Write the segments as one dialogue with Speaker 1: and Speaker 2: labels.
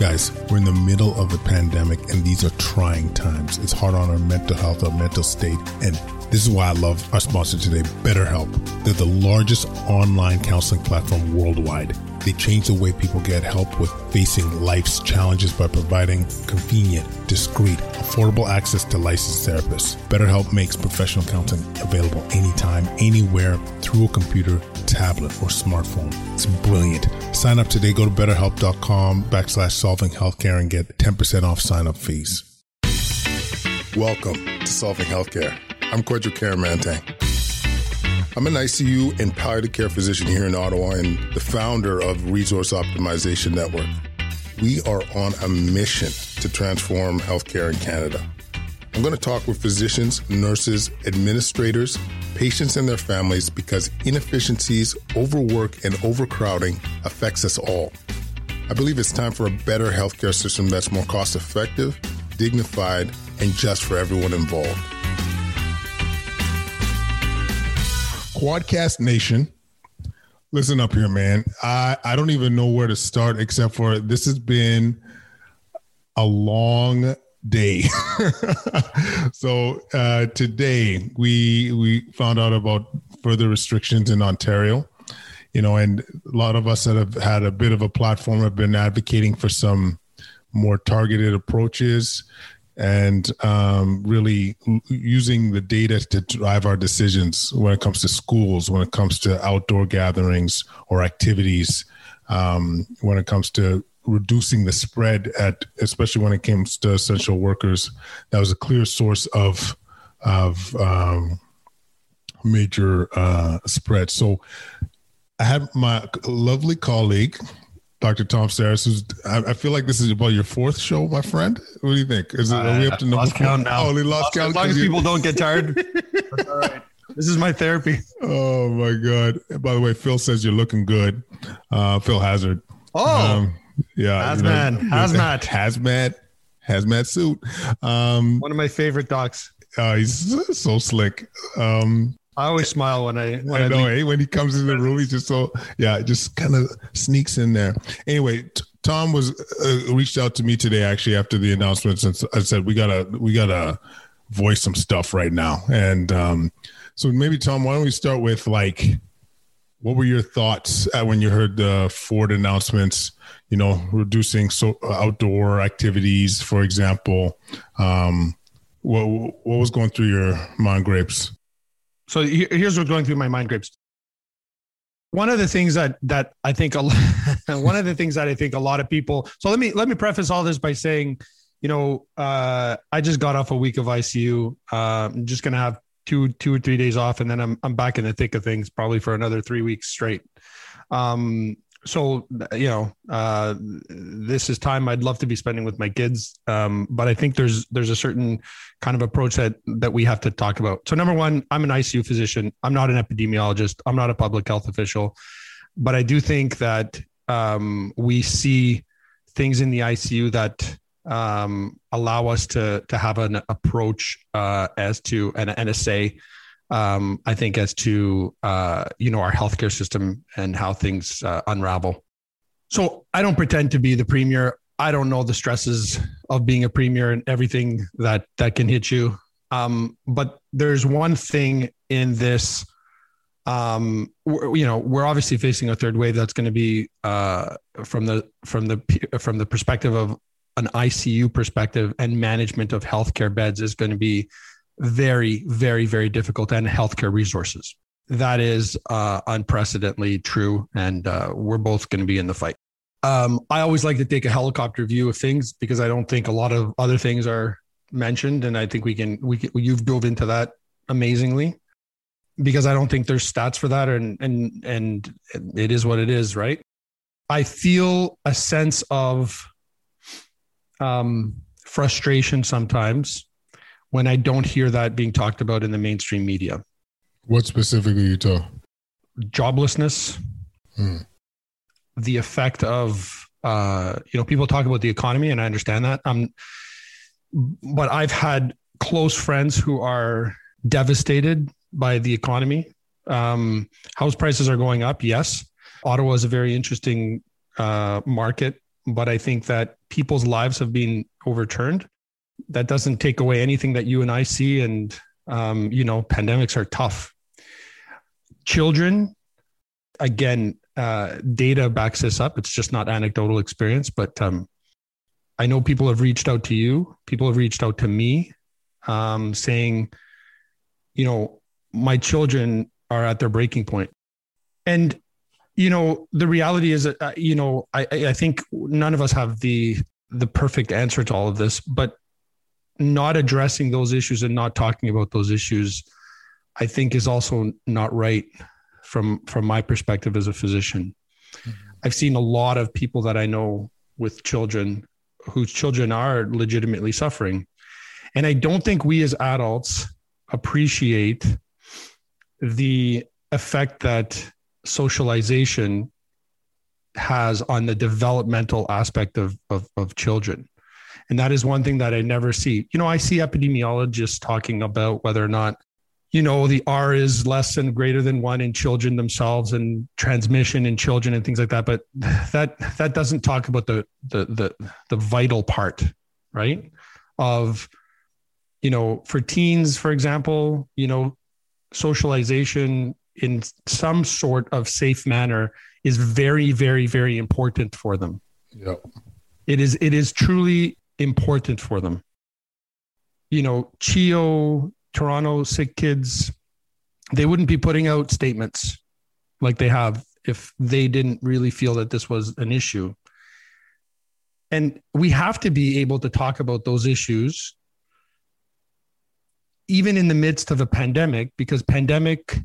Speaker 1: Guys, we're in the middle of a pandemic and these are trying times. It's hard on our mental health, our mental state. And this is why I love our sponsor today, BetterHelp. They're the largest online counseling platform worldwide. They change the way people get help with facing life's challenges by providing convenient, discreet, affordable access to licensed therapists. BetterHelp makes professional counseling available anytime, anywhere, through a computer, tablet, or smartphone. It's brilliant. Sign up today. Go to betterhelp.com backslash solving healthcare and get 10% off sign up fees. Welcome to Solving Healthcare. I'm Kwadwo Kyeremanteng. I'm an ICU and palliative care physician here in Ottawa and the founder of Resource Optimization Network. We are on a mission to transform healthcare in Canada. I'm going to talk with physicians, nurses, administrators, patients, and their families because inefficiencies, overwork, and overcrowding affects us all. I believe it's time for a better healthcare system that's more cost effective, dignified, and just for everyone involved. Kwadcast Nation, listen up here, man. I, I don't even know where to start except for this has been a long day. so uh, today we we found out about further restrictions in Ontario. You know, and a lot of us that have had a bit of a platform have been advocating for some more targeted approaches and um, really using the data to drive our decisions when it comes to schools, when it comes to outdoor gatherings or activities, um, when it comes to reducing the spread at, especially when it comes to essential workers. That was a clear source of of um, major uh, spread. So I had my lovely colleague Dr. Tom Psarras, who's I, I, feel like this is about your fourth show, my friend. What do you think? Is it, are we up to uh, number
Speaker 2: count now?
Speaker 1: Oh, lost, lost count.
Speaker 2: As long as people don't get tired. That's all right. This is my therapy.
Speaker 1: Oh my God. By the way, Phil says you're looking good. Uh, Phil Hazard.
Speaker 2: Oh um,
Speaker 1: yeah.
Speaker 2: Hazmat. You know, hazmat.
Speaker 1: Hazmat. Hazmat suit. Um,
Speaker 2: One of my favorite docs.
Speaker 1: Uh, he's so slick. Um,
Speaker 2: I always smile when I when
Speaker 1: I, I know eh? when he comes in the room. He's just so yeah, just kind of sneaks in there. Anyway, t- Tom was uh, reached out to me today actually after the announcements, and I said we gotta we gotta voice some stuff right now. And um, so maybe Tom, why don't we start with like, what were your thoughts when you heard the Ford announcements? You know, reducing so outdoor activities, for example. Um, what what was going through your mind, Grapes?
Speaker 2: So here's what's going through my mind, Grapes. One of the things that that I think a lot, one of the things that I think a lot of people. So let me let me preface all this by saying, you know, uh, I just got off a week of ICU. Uh, I'm just gonna have two two or three days off, and then I'm I'm back in the thick of things, probably for another three weeks straight. Um, so you know uh, this is time i'd love to be spending with my kids. Um, but i think there's there's a certain kind of approach that that we have to talk about. So number one i'm an icu physician. I'm not an epidemiologist. I'm not a public health official. But i do think that um, we see things in the icu that um, allow us to to have an approach uh, as to and, and a say um, I think, as to uh, you know our healthcare system and how things uh, unravel. So I don't pretend to be the premier. I don't know the stresses of being a premier and everything that that can hit you. Um, but there's one thing in this. Um, you know, we're obviously facing a third wave that's going to be uh, from the from the from the perspective of an ICU perspective and management of healthcare beds is going to be very, very, very difficult and healthcare resources. That is uh, unprecedentedly true. And uh, we're both going to be in the fight. Um, I always like to take a helicopter view of things because I don't think a lot of other things are mentioned. And I think we can, we can, you've dove into that amazingly because I don't think there's stats for that. And, and, and it is what it is, right? I feel a sense of um, frustration sometimes when I don't hear that being talked about in the mainstream media.
Speaker 1: What specifically you talk?
Speaker 2: Joblessness, hmm. the effect of uh, you know people talk about the economy, and I understand that. Um, but I've had close friends who are devastated by the economy. Um, house prices are going up. Yes, Ottawa is a very interesting uh, market but I think that people's lives have been overturned. That doesn't take away anything that you and I see. And, um, you know, pandemics are tough. Children, again, uh, data backs this up. It's just not anecdotal experience, but um, I know people have reached out to you. People have reached out to me um, saying, you know, my children are at their breaking point. And you know, the reality is that uh, you know, I I think none of us have the the perfect answer to all of this, but not addressing those issues and not talking about those issues, I think, is also not right from from my perspective as a physician. Mm-hmm. I've seen a lot of people that I know with children whose children are legitimately suffering. And I don't think we as adults appreciate the effect that socialization has on the developmental aspect of, of, of children. And that is one thing that I never see. You know, I see epidemiologists talking about whether or not, you know, the R is less than greater than one in children themselves and transmission in children and things like that. But that that doesn't talk about the the the, the vital part, right? Of, you know, for teens, for example, you know, socialization in some sort of safe manner is very, very, very important for them.
Speaker 1: Yep.
Speaker 2: It is it is truly important for them. You know, CHEO, Toronto sick kids, they wouldn't be putting out statements like they have if they didn't really feel that this was an issue. And we have to be able to talk about those issues even in the midst of a pandemic because pandemic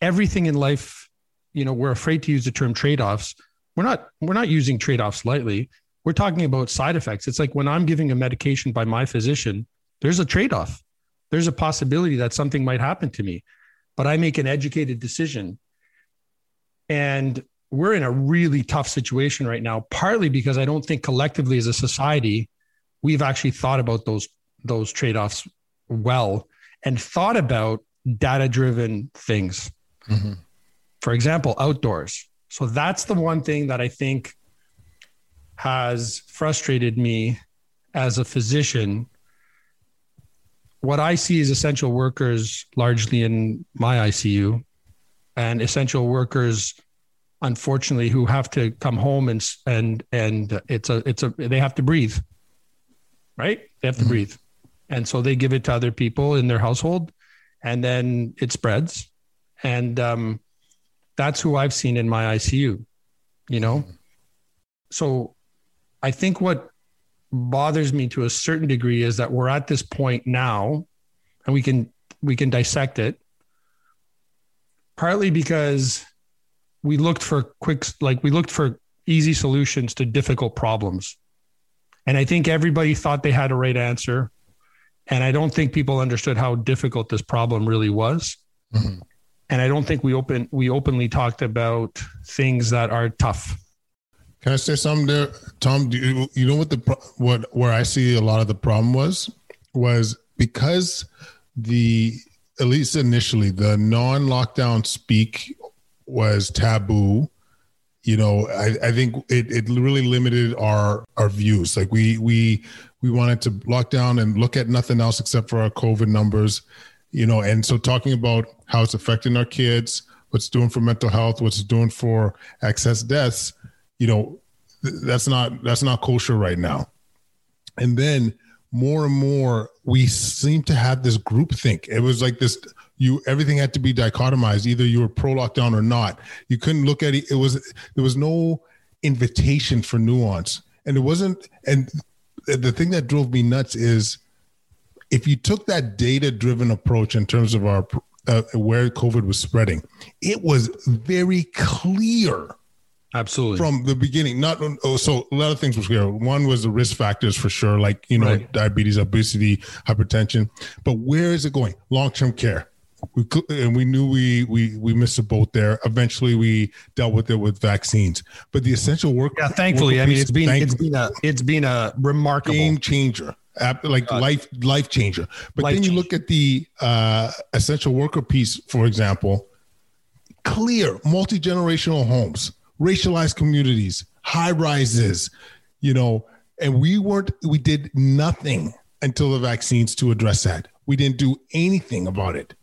Speaker 2: everything in life, you know, we're afraid to use the term trade-offs. We're not we're not using trade-offs lightly. We're talking about side effects. It's like when I'm giving a medication by my physician, there's a trade-off. There's a possibility that something might happen to me, but I make an educated decision. And we're in a really tough situation right now, partly because I don't think collectively as a society, we've actually thought about those those trade-offs well and thought about data-driven things. Mm-hmm. For example, outdoors. So that's the one thing that I think has frustrated me as a physician. What I see is essential workers largely in my ICU and essential workers unfortunately who have to come home and and and it's a it's a they have to breathe right they have to mm-hmm. breathe and so they give it to other people in their household and then it spreads and um, that's who I've seen in my ICU. You know, so I think what bothers me to a certain degree is that we're at this point now, and we can we can dissect it. Partly because we looked for quick, like we looked for easy solutions to difficult problems. And I think everybody thought they had a right answer. And I don't think people understood how difficult this problem really was. Mm-hmm and I don't think we open we openly talked about things that are tough.
Speaker 1: Can I say something there, Tom? Do you, you know what the what where I see a lot of the problem was was because the at least initially the non-lockdown speak was taboo you know i, I think it, it really limited our our views like we we we wanted to lock down and look at nothing else except for our covid numbers you know and so talking about how it's affecting our kids what's doing for mental health what's doing for excess deaths you know that's not that's not kosher right now. And then more and more we seem to have this group think it was like this you everything had to be dichotomized. Either you were pro lockdown or not. You couldn't look at it it was there was no invitation for nuance. And it wasn't and the thing that drove me nuts is if you took that data driven approach in terms of our uh, where COVID was spreading, it was very clear.
Speaker 2: Absolutely.
Speaker 1: From the beginning, not oh, so a lot of things was clear. One was the risk factors for sure, like you know, right. diabetes, obesity, hypertension. But where is it going? Long term care. We and we knew we we we missed a boat there. Eventually, we dealt with it with vaccines. But the essential work.
Speaker 2: Yeah, thankfully, I mean, it's been it's been a it's been a remarkable
Speaker 1: game changer like God. life life changer. But life then you look at the uh, essential worker piece, for example. Clear multi generational homes, racialized communities, high rises. you know, and we weren't, we did nothing until the vaccines to address that. We didn't do anything about it.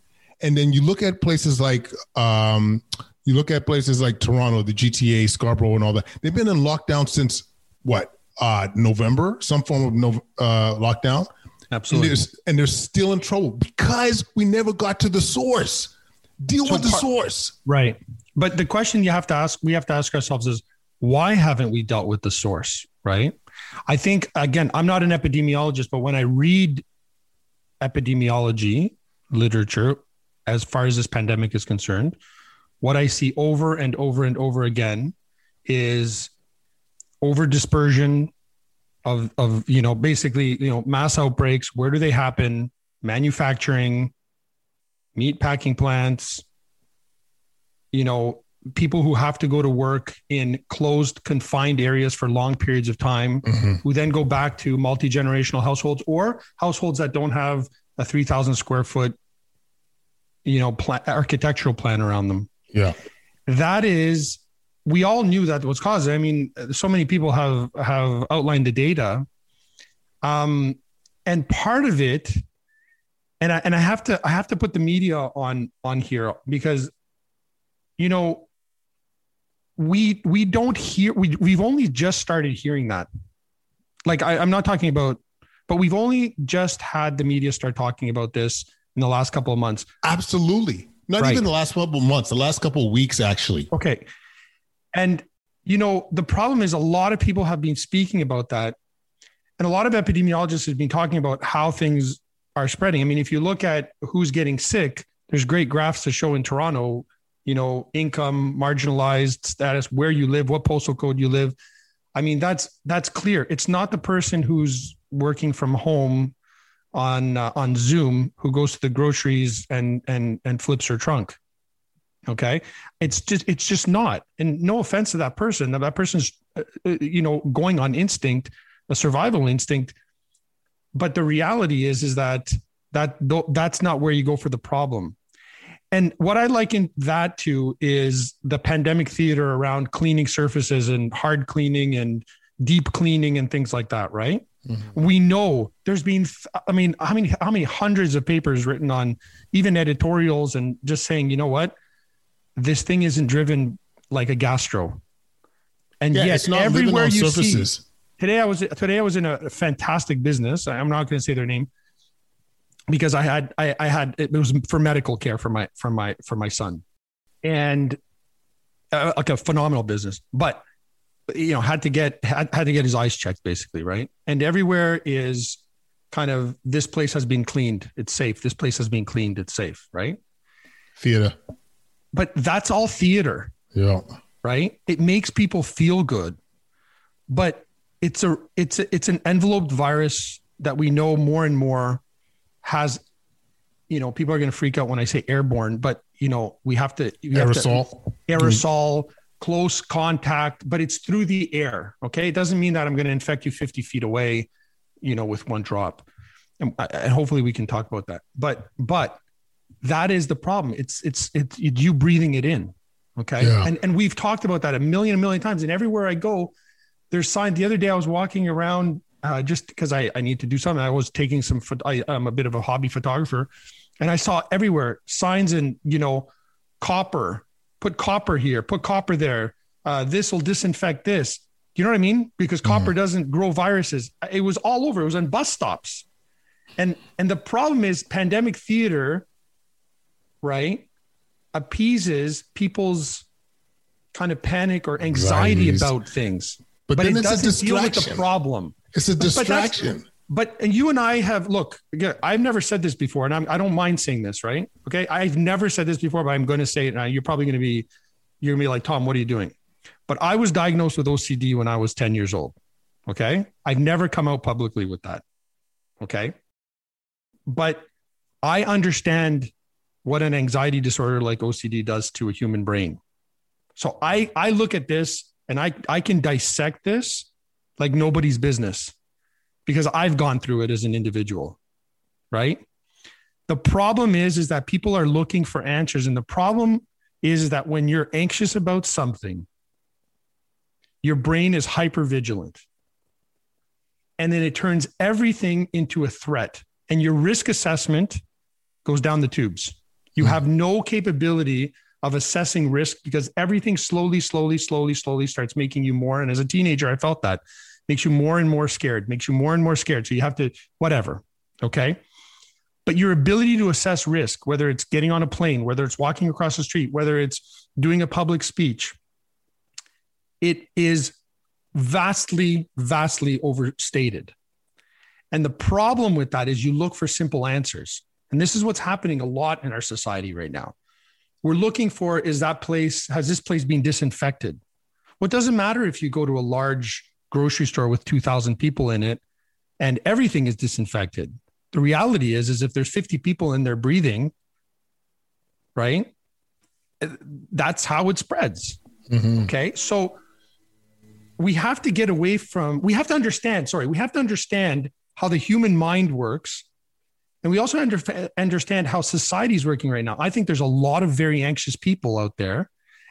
Speaker 1: And then you look at places like, um, you look at places like Toronto, the GTA, Scarborough, and all that. They've been in lockdown since what? Uh, November, some form of no, uh, lockdown.
Speaker 2: Absolutely.
Speaker 1: And they're, and they're still in trouble because we never got to the source. Deal so with the par- source.
Speaker 2: Right. But the question you have to ask, we have to ask ourselves is why haven't we dealt with the source? Right. I think, again, I'm not an epidemiologist, but when I read epidemiology literature, as far as this pandemic is concerned, what I see over and over and over again is over dispersion of of you know basically you know mass outbreaks where do they happen manufacturing meat packing plants you know people who have to go to work in closed confined areas for long periods of time mm-hmm. who then go back to multi-generational households or households that don't have a 3000 square foot you know plan, architectural plan around them
Speaker 1: yeah
Speaker 2: that is we all knew that was caused. I mean, so many people have have outlined the data, um, and part of it, and I and I have to I have to put the media on on here because, you know, we we don't hear we we've only just started hearing that. Like I, I'm not talking about, but we've only just had the media start talking about this in the last couple of months.
Speaker 1: Absolutely. Not right. even the last couple of months, the last couple of weeks, actually.
Speaker 2: Okay. And, you know, the problem is a lot of people have been speaking about that. And a lot of epidemiologists have been talking about how things are spreading. I mean, if you look at who's getting sick, there's great graphs to show in Toronto, you know, income, marginalized status, where you live, what postal code you live. I mean, that's that's clear. It's not the person who's working from home on uh, on Zoom who goes to the groceries and and and flips her trunk. Okay. It's just, it's just not. And no offense to that person. That person's, uh, uh, you know, going on instinct, a survival instinct. But the reality is, is that that that's not where you go for the problem. And what I liken that to is the pandemic theater around cleaning surfaces and hard cleaning and deep cleaning and things like that, right? Mm-hmm. We know there's been, I mean, how many, how many hundreds of papers written on even editorials and just saying, you know what, this thing isn't driven like a gastro. And yeah, yet everywhere you surfaces. see today I was today I was in a fantastic business. I'm not going to say their name because I had I, I had it was for medical care for my for my for my son, and uh, like a phenomenal business. But you know had to get had, had to get his eyes checked basically, right? And everywhere is kind of this place has been cleaned. It's safe. This place has been cleaned. It's safe, right?
Speaker 1: Theater
Speaker 2: but that's all theater.
Speaker 1: Yeah.
Speaker 2: Right. It makes people feel good, but it's a it's a, it's an enveloped virus that we know more and more has. You know, people are going to freak out when I say airborne, but you know, we have to we
Speaker 1: aerosol,
Speaker 2: have to, aerosol, mm-hmm. close contact, but it's through the air. Okay, it doesn't mean that I'm going to infect you 50 feet away, you know, with one drop, and, and hopefully we can talk about that. But but that is the problem. It's it's it's you breathing it in. Okay. Yeah. And and we've talked about that a million, a million times. And everywhere I go, there's signs. The other day I was walking around uh, just because I, I need to do something. I was taking some I, I'm a bit of a hobby photographer. And I saw everywhere signs in, you know, copper, put copper here, put copper there. Uh, this will disinfect this. You know what I mean? Because copper mm. doesn't grow viruses. It was all over. It was on bus stops. And and the problem is pandemic theater right, appeases people's kind of panic or anxiety Anxieties. about things.
Speaker 1: But, but then it doesn't deal with
Speaker 2: the problem.
Speaker 1: It's a distraction.
Speaker 2: But, but you and I have look again. I've never said this before, and I'm, I do not mind saying this, right? Okay, I've never said this before, but I'm going to say it. Now you're probably going to be, you're going to be like Tom. What are you doing? But I was diagnosed with OCD when I was 10 years old. Okay, I've never come out publicly with that. Okay, but I understand what an anxiety disorder like OCD does to a human brain. So I I look at this and I I can dissect this like nobody's business because I've gone through it as an individual, right? The problem is is that people are looking for answers and the problem is that when you're anxious about something your brain is hyper vigilant. and then it turns everything into a threat. And your risk assessment goes down the tubes. You mm-hmm. have no capability of assessing risk because everything slowly, slowly, slowly, slowly starts making you more. And as a teenager, I felt that makes you more and more scared, makes you more and more scared. So you have to, whatever. Okay. But your ability to assess risk, whether it's getting on a plane, whether it's walking across the street, whether it's doing a public speech, it is vastly, vastly overstated. And the problem with that is you look for simple answers. And this is what's happening a lot in our society right now. We're looking for is that place, has this place been disinfected? What well, doesn't matter if you go to a large grocery store with 2,000 people in it and everything is disinfected. The reality is, is if there's 50 people in there breathing, right? That's how it spreads. Mm-hmm. Okay. So we have to get away from, we have to understand, sorry, we have to understand how the human mind works. And we also under, understand how society is working right now. I think there's a lot of very anxious people out there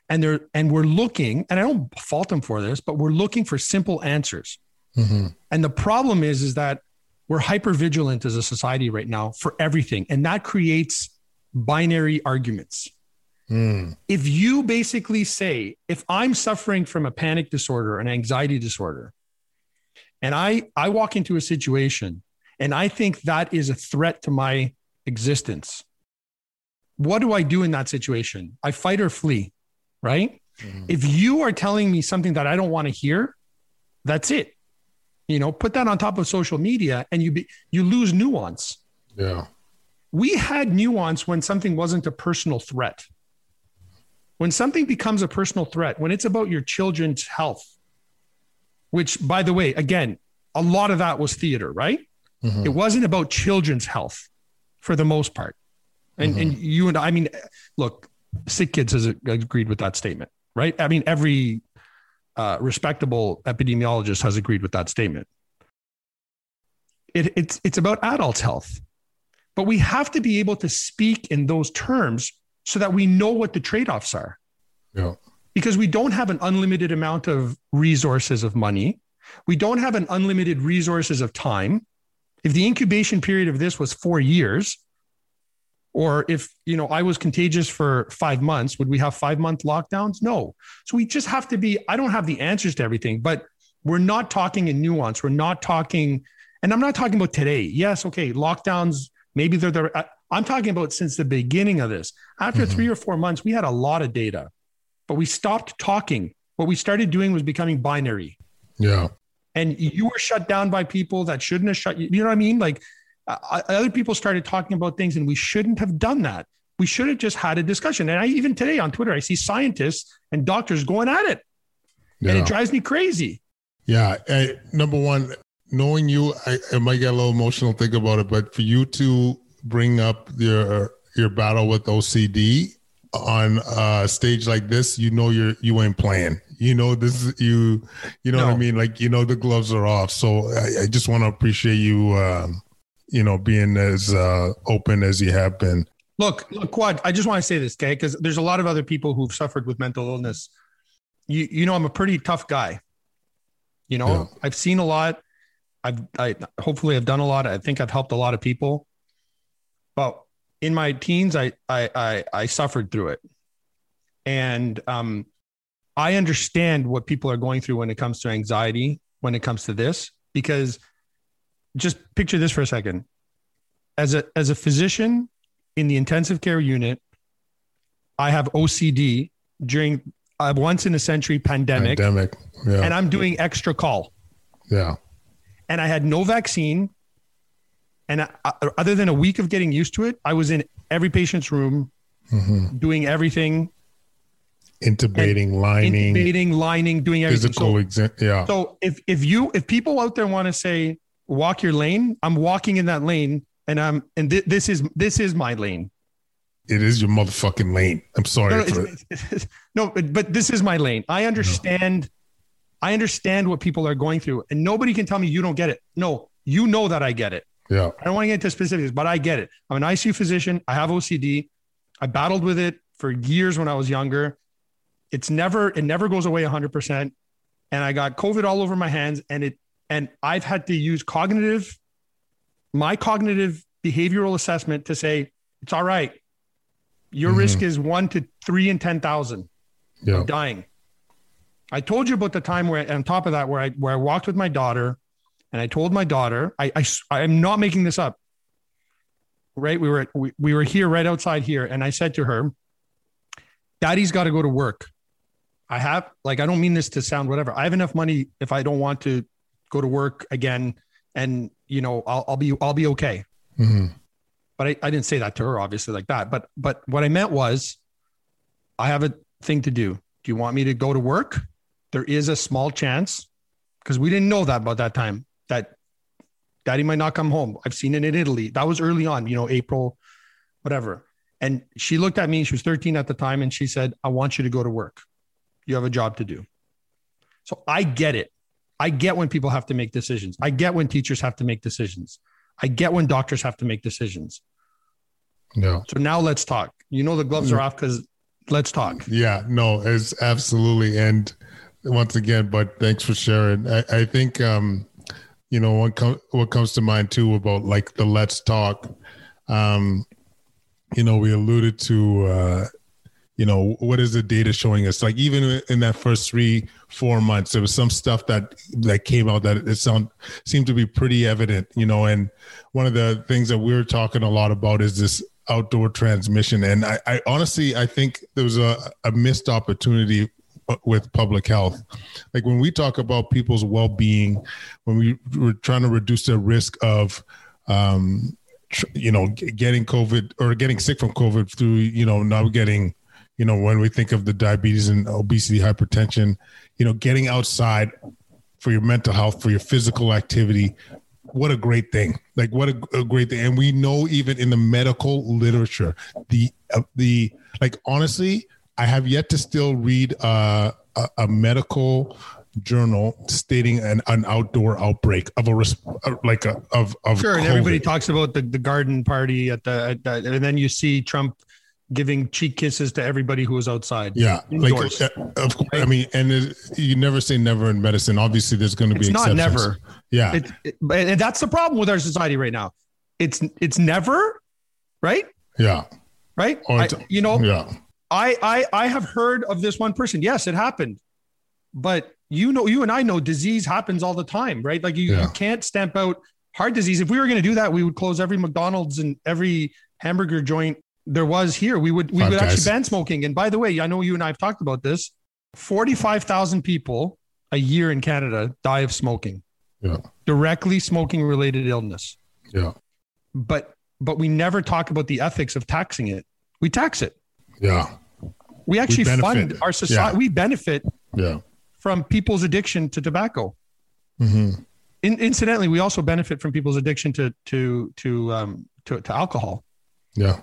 Speaker 2: and they're and we're looking and i don't fault them for this but we're looking for simple answers mm-hmm. and the problem is is that we're hyper vigilant as a society right now for everything and that creates binary arguments mm. if you basically say if i'm suffering from a panic disorder an anxiety disorder and i i walk into a situation and i think that is a threat to my existence what do i do in that situation i fight or flee right? Mm-hmm. If you are telling me something that I don't want to hear, that's it. You know, put that on top of social media and you be, you lose nuance.
Speaker 1: Yeah.
Speaker 2: We had nuance when something wasn't a personal threat. When something becomes a personal threat, when it's about your children's health, which by the way, again, a lot of that was theater, right? Mm-hmm. It wasn't about children's health for the most part. And, mm-hmm. and you and I, I mean, look, Sick Kids has agreed with that statement, right? I mean, every uh, respectable epidemiologist has agreed with that statement. It, it's it's about adults' health, but we have to be able to speak in those terms so that we know what the trade-offs are.
Speaker 1: Yeah.
Speaker 2: Because we don't have an unlimited amount of resources of money. We don't have an unlimited resources of time. If the incubation period of this was four years, or if you know i was contagious for five months would we have five month lockdowns? No. So we just have to be i don't have the answers to everything but we're not talking in nuance. We're not talking and i'm not talking about today. Yes okay lockdowns maybe they're there. I'm talking about since the beginning of this. After mm-hmm. three or four months we had a lot of data but we stopped talking. What we started doing was becoming binary.
Speaker 1: Yeah.
Speaker 2: And you were shut down by people that shouldn't have shut you you know what i mean? Like uh, other people started talking about things and we shouldn't have done that. We should have just had a discussion. And i even today on twitter i see scientists and doctors going at it. Yeah. and it drives me crazy.
Speaker 1: Yeah. Number one knowing you I, I might get a little emotional think about it but for you to bring up your your battle with ocd on a stage like this you know you're you ain't playing. You know this is you you know no. what i mean? Like you know the gloves are off. So i, I just want to appreciate you um, you know, being as uh, open as you have been.
Speaker 2: Look, look, Kwad. I just want to say this, okay? Because there's a lot of other people who've suffered with mental illness. You, you know, I'm a pretty tough guy. You know, yeah. I've seen a lot. I've, I hopefully I've done a lot. I think I've helped a lot of people. But in my teens, I, I, I, I suffered through it, and um, I understand what people are going through when it comes to anxiety, when it comes to this, because just picture this for a second. As a as a physician in the intensive care unit, I have OCD during a once in a century pandemic.
Speaker 1: Pandemic. Yeah.
Speaker 2: And I'm doing extra call.
Speaker 1: Yeah.
Speaker 2: And I had no vaccine. And I, other than a week of getting used to it, I was in every patient's room mm-hmm. doing everything.
Speaker 1: Intubating, lining,
Speaker 2: intubating, lining, doing everything.
Speaker 1: Physical so, exam. Yeah.
Speaker 2: So if if you if people out there want to say, walk your lane. I'm walking in that lane, and I'm and th- this is this is my lane.
Speaker 1: It is your motherfucking lane. I'm sorry.
Speaker 2: No, no, it's, it's, no but, but this is my lane. I understand. No. I understand what people are going through, and nobody can tell me you don't get it. No, you know that I get it.
Speaker 1: Yeah.
Speaker 2: I don't want to get into specifics, but I get it. I'm an ICU physician. I have OCD. I battled with it for years when I was younger. It's never, it never goes away 100%. And I got COVID all over my hands, and it And I've had to use cognitive, my cognitive behavioral assessment to say, it's all right. Your mm-hmm. risk is one to three in 10,000 yeah. dying. I told you about the time where, on top of that, where I, where I walked with my daughter and I told my daughter, I, I, I'm not making this up. Right. We were, we, we were here right outside here. And I said to her, daddy's got to go to work. I have, like, I don't mean this to sound whatever. I have enough money if I don't want to go to work again and, you know, I'll, I'll be, I'll be okay. Mm-hmm. But I, I didn't say that to her, obviously, like that. But, but what I meant was, I have a thing to do. Do you want me to go to work? There is a small chance because we didn't know that about that time that daddy might not come home. I've seen it in Italy. That was early on, you know, April, whatever. And she looked at me, she was 13 at the time, and she said, I want you to go to work. You have a job to do. So I get it. I get when people have to make decisions. I get when teachers have to make decisions. I get when doctors have to make decisions.
Speaker 1: No.
Speaker 2: So now let's talk. You know the gloves are off because let's talk.
Speaker 1: Yeah, no, it's absolutely. And once again, but thanks for sharing. I, I think um, you know what com- what comes to mind too about like the let's talk. Um, you know, we alluded to uh, you know what is the data showing us? Like even in that first three four months there was some stuff that that came out that it sound seemed to be pretty evident you know and one of the things that we are talking a lot about is this outdoor transmission. And i, I honestly i think there was a, a missed opportunity with public health. Like when we talk about people's well-being when we were trying to reduce the risk of um, you know getting covid or getting sick from covid through you know not getting you know, when we think of the diabetes and obesity, hypertension, you know, getting outside for your mental health, for your physical activity, what a great thing! Like what a, a great thing. And we know even in the medical literature, the uh, the like honestly, I have yet to still read uh, a, a medical journal stating an, an outdoor outbreak of a uh, like a of of
Speaker 2: sure, COVID. and everybody talks about the, the garden party at the, at the and then you see Trump giving cheek kisses to everybody who was outside.
Speaker 1: Yeah, indoors. like uh, of course. I mean, and you never say never in medicine. Obviously, there's going to be
Speaker 2: it's
Speaker 1: exceptions.
Speaker 2: not never.
Speaker 1: Yeah,
Speaker 2: it, it, and that's the problem with our society right now. It's it's never, right?
Speaker 1: Yeah,
Speaker 2: right. I, you know, yeah. I I I have heard of this one person. Yes, it happened, but you know, you and I know disease happens all the time, right? Like you, yeah. you can't stamp out heart disease. If we were going to do that, we would close every McDonald's and every hamburger joint there was here. We would we Five would guys. actually ban smoking. And by the way, I know you and I have talked about this. Forty five thousand people a year in Canada die of smoking.
Speaker 1: Yeah.
Speaker 2: Directly smoking related illness.
Speaker 1: Yeah.
Speaker 2: But but we never talk about the ethics of taxing it. We tax it.
Speaker 1: Yeah.
Speaker 2: We actually we fund our society. Yeah. We benefit
Speaker 1: yeah.
Speaker 2: from people's addiction to tobacco. Mm-hmm. In, incidentally, we also benefit from people's addiction to to to um, to, to alcohol.
Speaker 1: Yeah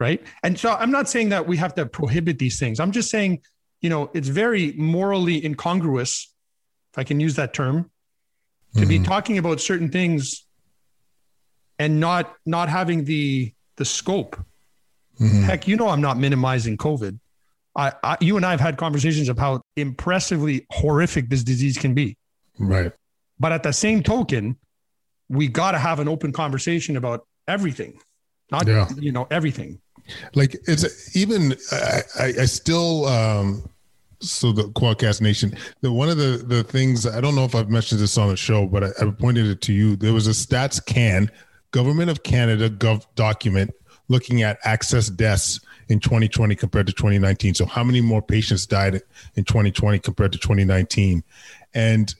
Speaker 2: right? And so I'm not saying that we have to prohibit these things. I'm just saying, you know, it's very morally incongruous, if I can use that term, to mm-hmm. be talking about certain things and not not having the the scope. Mm-hmm. Heck, you know, I'm not minimizing COVID. I, I, you and I have had conversations of how impressively horrific this disease can be.
Speaker 1: Right.
Speaker 2: But at the same token, we got to have an open conversation about everything, not yeah. you know everything
Speaker 1: like it's even I, I still um so the Kwadcast Nation, the one of the the things I don't know if I've mentioned this on the show, but I, I pointed it to you. There was a Stats Can Government of Canada gov document looking at excess deaths in 2020 compared to 2019. So how many more patients died in 2020 compared to 2019? And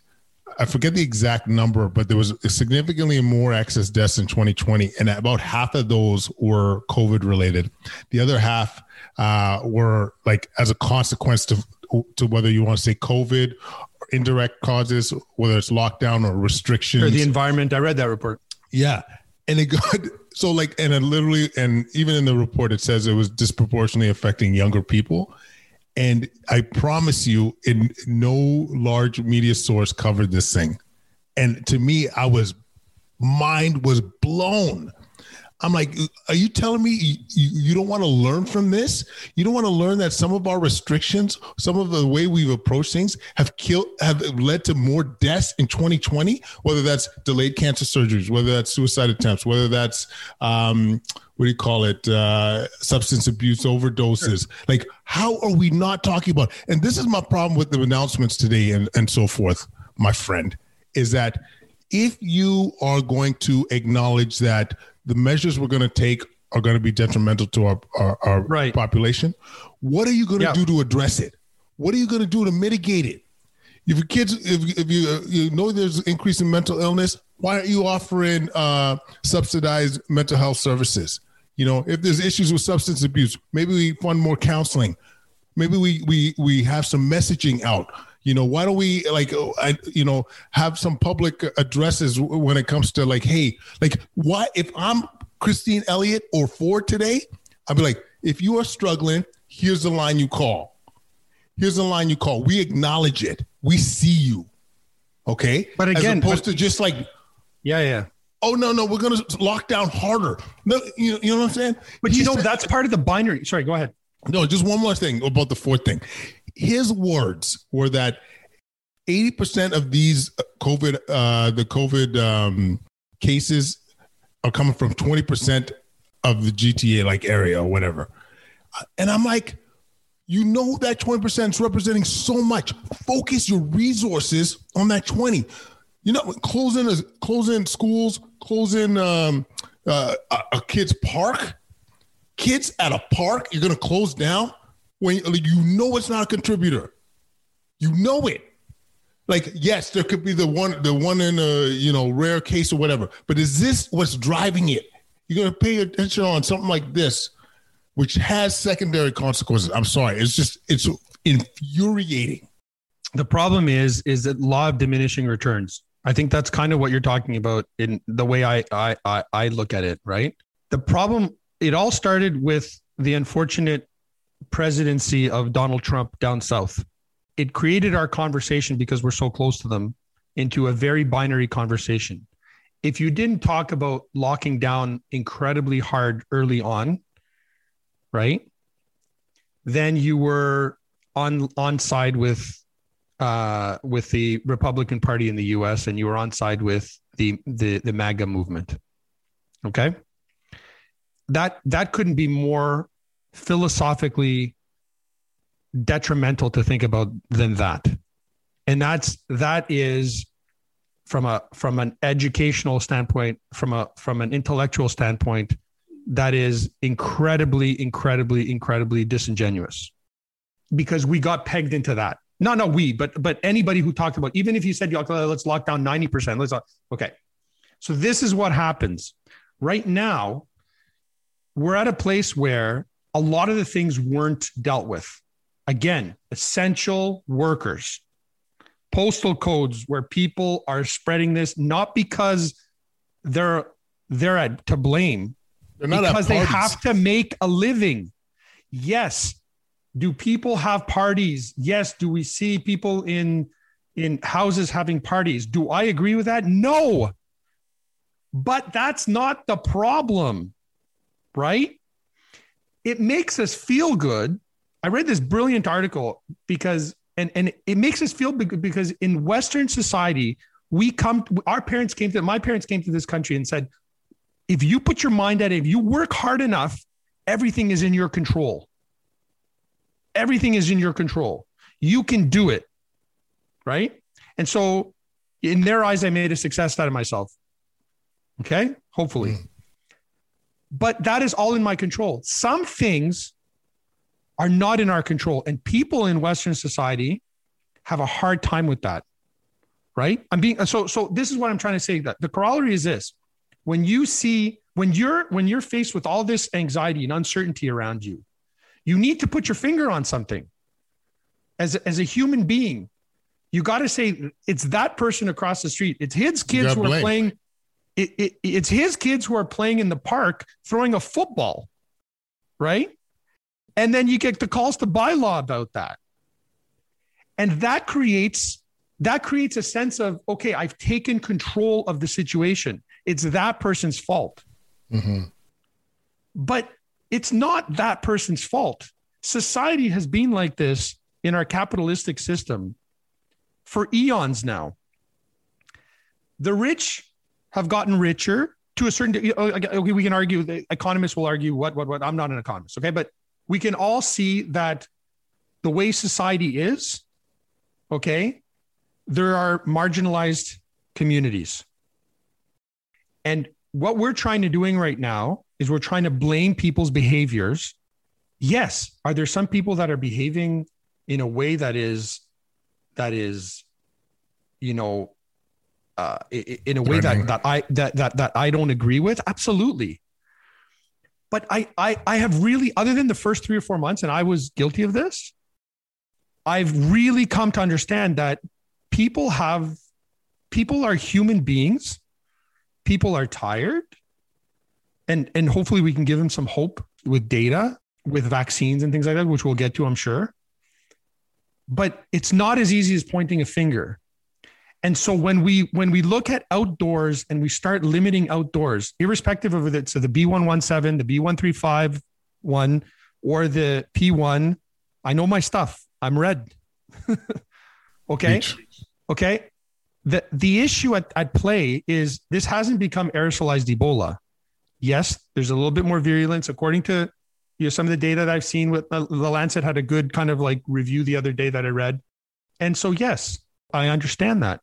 Speaker 1: I forget the exact number, but there was significantly more excess deaths in 2020, and about half of those were COVID related. The other half uh, were like as a consequence to to whether you want to say COVID or indirect causes, whether it's lockdown or restrictions.
Speaker 2: Or the environment. I read that report.
Speaker 1: Yeah, and it got so like, and it literally, and even in the report, it says it was disproportionately affecting younger people. And I promise you, in no large media source covered this thing. And to me, I was mind was blown. I'm like, are you telling me you, you don't want to learn from this? You don't want to learn that some of our restrictions, some of the way we've approached things have killed, have led to more deaths in 2020, whether that's delayed cancer surgeries, whether that's suicide attempts, whether that's, um, what do you call it? Uh, substance abuse overdoses. Sure. Like, how are we not talking about? And this is my problem with the announcements today and, and so forth, my friend, is that if you are going to acknowledge that the measures we're going to take are going to be detrimental to our, our, our right. population. What are you going to yeah. do to address it? What are you going to do to mitigate it? If your kids, if, if you uh, you know there's increase in mental illness, why aren't you offering uh, subsidized mental health services? You know, if there's issues with substance abuse, maybe we fund more counseling. Maybe we we we have some messaging out. You know, why don't we like, uh, I, you know, have some public addresses when it comes to like, hey, like, why if I'm Christine Elliott or Ford today, I'd be like, if you are struggling, here's the line you call. Here's the line you call. We acknowledge it. We see you. Okay.
Speaker 2: But again,
Speaker 1: As opposed but, to just like,
Speaker 2: yeah, yeah.
Speaker 1: Oh no, no, we're gonna lock down harder. No, you, you know what I'm saying?
Speaker 2: But he you know, said, that's part of the binary. Sorry, go ahead.
Speaker 1: No, just one more thing about the Ford thing his words were that 80% of these COVID, uh, the COVID um, cases are coming from 20% of the GTA like area or whatever. And I'm like, you know that 20% is representing so much. Focus your resources on that 20. You know, closing closing schools, closing um, uh, a, a kid's park. Kids at a park, you're gonna close down when you know it's not a contributor. You know it. Like, yes, there could be the one, the one in a you know rare case or whatever. But is this what's driving it? You're gonna pay attention on something like this, which has secondary consequences. I'm sorry, it's just it's infuriating.
Speaker 2: The problem is, is that law of diminishing returns. I think that's kind of what you're talking about in the way I I I, I look at it. Right. The problem. It all started with the unfortunate presidency of Donald Trump down south. It created our conversation because we're so close to them into a very binary conversation. If you didn't talk about locking down incredibly hard early on, right? Then you were on on side with uh, with the Republican Party in the U.S. and you were on side with the the the MAGA movement. Okay, that that couldn't be more philosophically detrimental to think about than that. And that's that is from a from an educational standpoint, from a from an intellectual standpoint, that is incredibly, incredibly, incredibly disingenuous. Because we got pegged into that. No, no, we, but but anybody who talked about, even if you said let's lock down 90%, let's okay. So this is what happens. Right now, we're at a place where a lot of the things weren't dealt with. Again, essential workers, postal codes where people are spreading this not because they're they're at, to blame, they're not because they have to make a living. Yes. Do people have parties? Yes. Do we see people in in houses having parties? Do I agree with that? No. But that's not the problem, right? It makes us feel good. I read this brilliant article because, and, and it makes us feel good because in Western society, we come, our parents came to, my parents came to this country and said, if you put your mind at it, if you work hard enough, everything is in your control. Everything is in your control. You can do it. Right. And so, in their eyes, I made a success out of myself. Okay. Hopefully. Mm but that is all in my control. Some things are not in our control, and people in Western society have a hard time with that. Right? I'm being so. So this is what I'm trying to say. That the corollary is this: when you see when you're when you're faced with all this anxiety and uncertainty around you, you need to put your finger on something. As a, as a human being, you got to say it's that person across the street. It's his kids who are playing it, it, it's his kids who are playing in the park throwing a football, right? And then you get the calls to bylaw about that. And that creates that creates a sense of okay, I've taken control of the situation. It's that person's fault. Mm-hmm. But it's not that person's fault. Society has been like this in our capitalistic system for eons now. The rich have gotten richer to a certain degree. Oh, okay, we can argue the economists will argue what what what I'm not an economist okay but we can all see that the way society is okay there are marginalized communities and what we're trying to doing right now is we're trying to blame people's behaviors yes are there some people that are behaving in a way that is that is you know uh, in a way that that I that that that I don't agree with. Absolutely. But I, I I have really, other than the first three or four months, and I was guilty of this. I've really come to understand that people have people are human beings. People are tired, and and hopefully we can give them some hope with data, with vaccines and things like that, which we'll get to, I'm sure. But it's not as easy as pointing a finger and so when we when we look at outdoors and we start limiting outdoors, irrespective of it, so the B117, the B135 one, or the P1, I know my stuff. I'm red. okay. Beach. Okay. The the issue at, at play is this hasn't become aerosolized Ebola. Yes, there's a little bit more virulence according to you know some of the data that I've seen with uh, the Lancet had a good kind of like review the other day that I read. And so yes, I understand that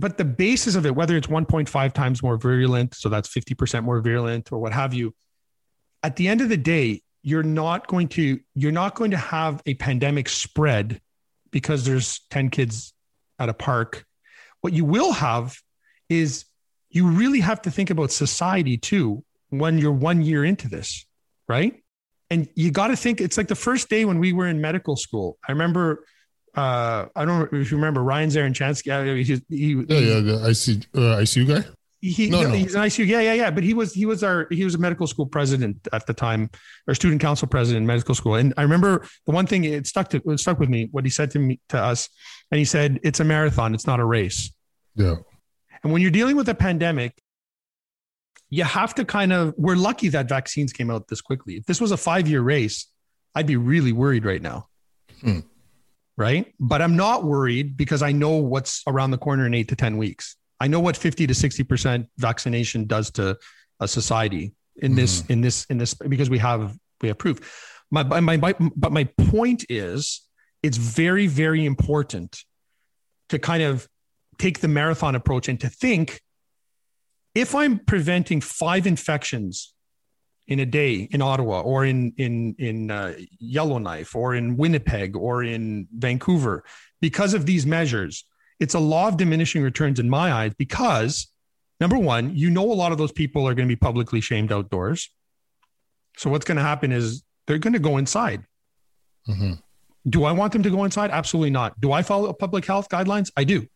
Speaker 2: but the basis of it, whether it's 1.5 times more virulent, so that's 50% more virulent or what have you, at the end of the day, you're not going to you're not going to have a pandemic spread because there's 10 kids at a park. What you will have is you really have to think about society too when you're one year into this, right? And you got to think it's like the first day when we were in medical school. I remember uh, I don't if you remember Ryan Zarychanski. He,
Speaker 1: he, yeah, yeah, the IC, uh, ICU guy.
Speaker 2: He, no, no, he's an ICU. Yeah, yeah, yeah. But he was he was our he was a medical school president at the time, or student council president in medical school. And I remember the one thing it stuck to it stuck with me. What he said to me to us, and he said, "It's a marathon. It's not a race."
Speaker 1: Yeah.
Speaker 2: And when you're dealing with a pandemic, you have to kind of. We're lucky that vaccines came out this quickly. If this was a five year race, I'd be really worried right now. Hmm right? But I'm not worried because I know what's around the corner in eight to 10 weeks. I know what 50 to 60% vaccination does to a society in this, mm-hmm. in this, in this, because we have, we have proof. My, my, my, but my point is it's very, very important to kind of take the marathon approach and to think if I'm preventing five infections in a day in Ottawa or in in in uh, Yellowknife or in Winnipeg or in Vancouver because of these measures. It's a law of diminishing returns in my eyes because number one, you know a lot of those people are going to be publicly shamed outdoors. So what's going to happen is they're going to go inside. Mm-hmm. Do I want them to go inside? Absolutely not. Do I follow public health guidelines? I do.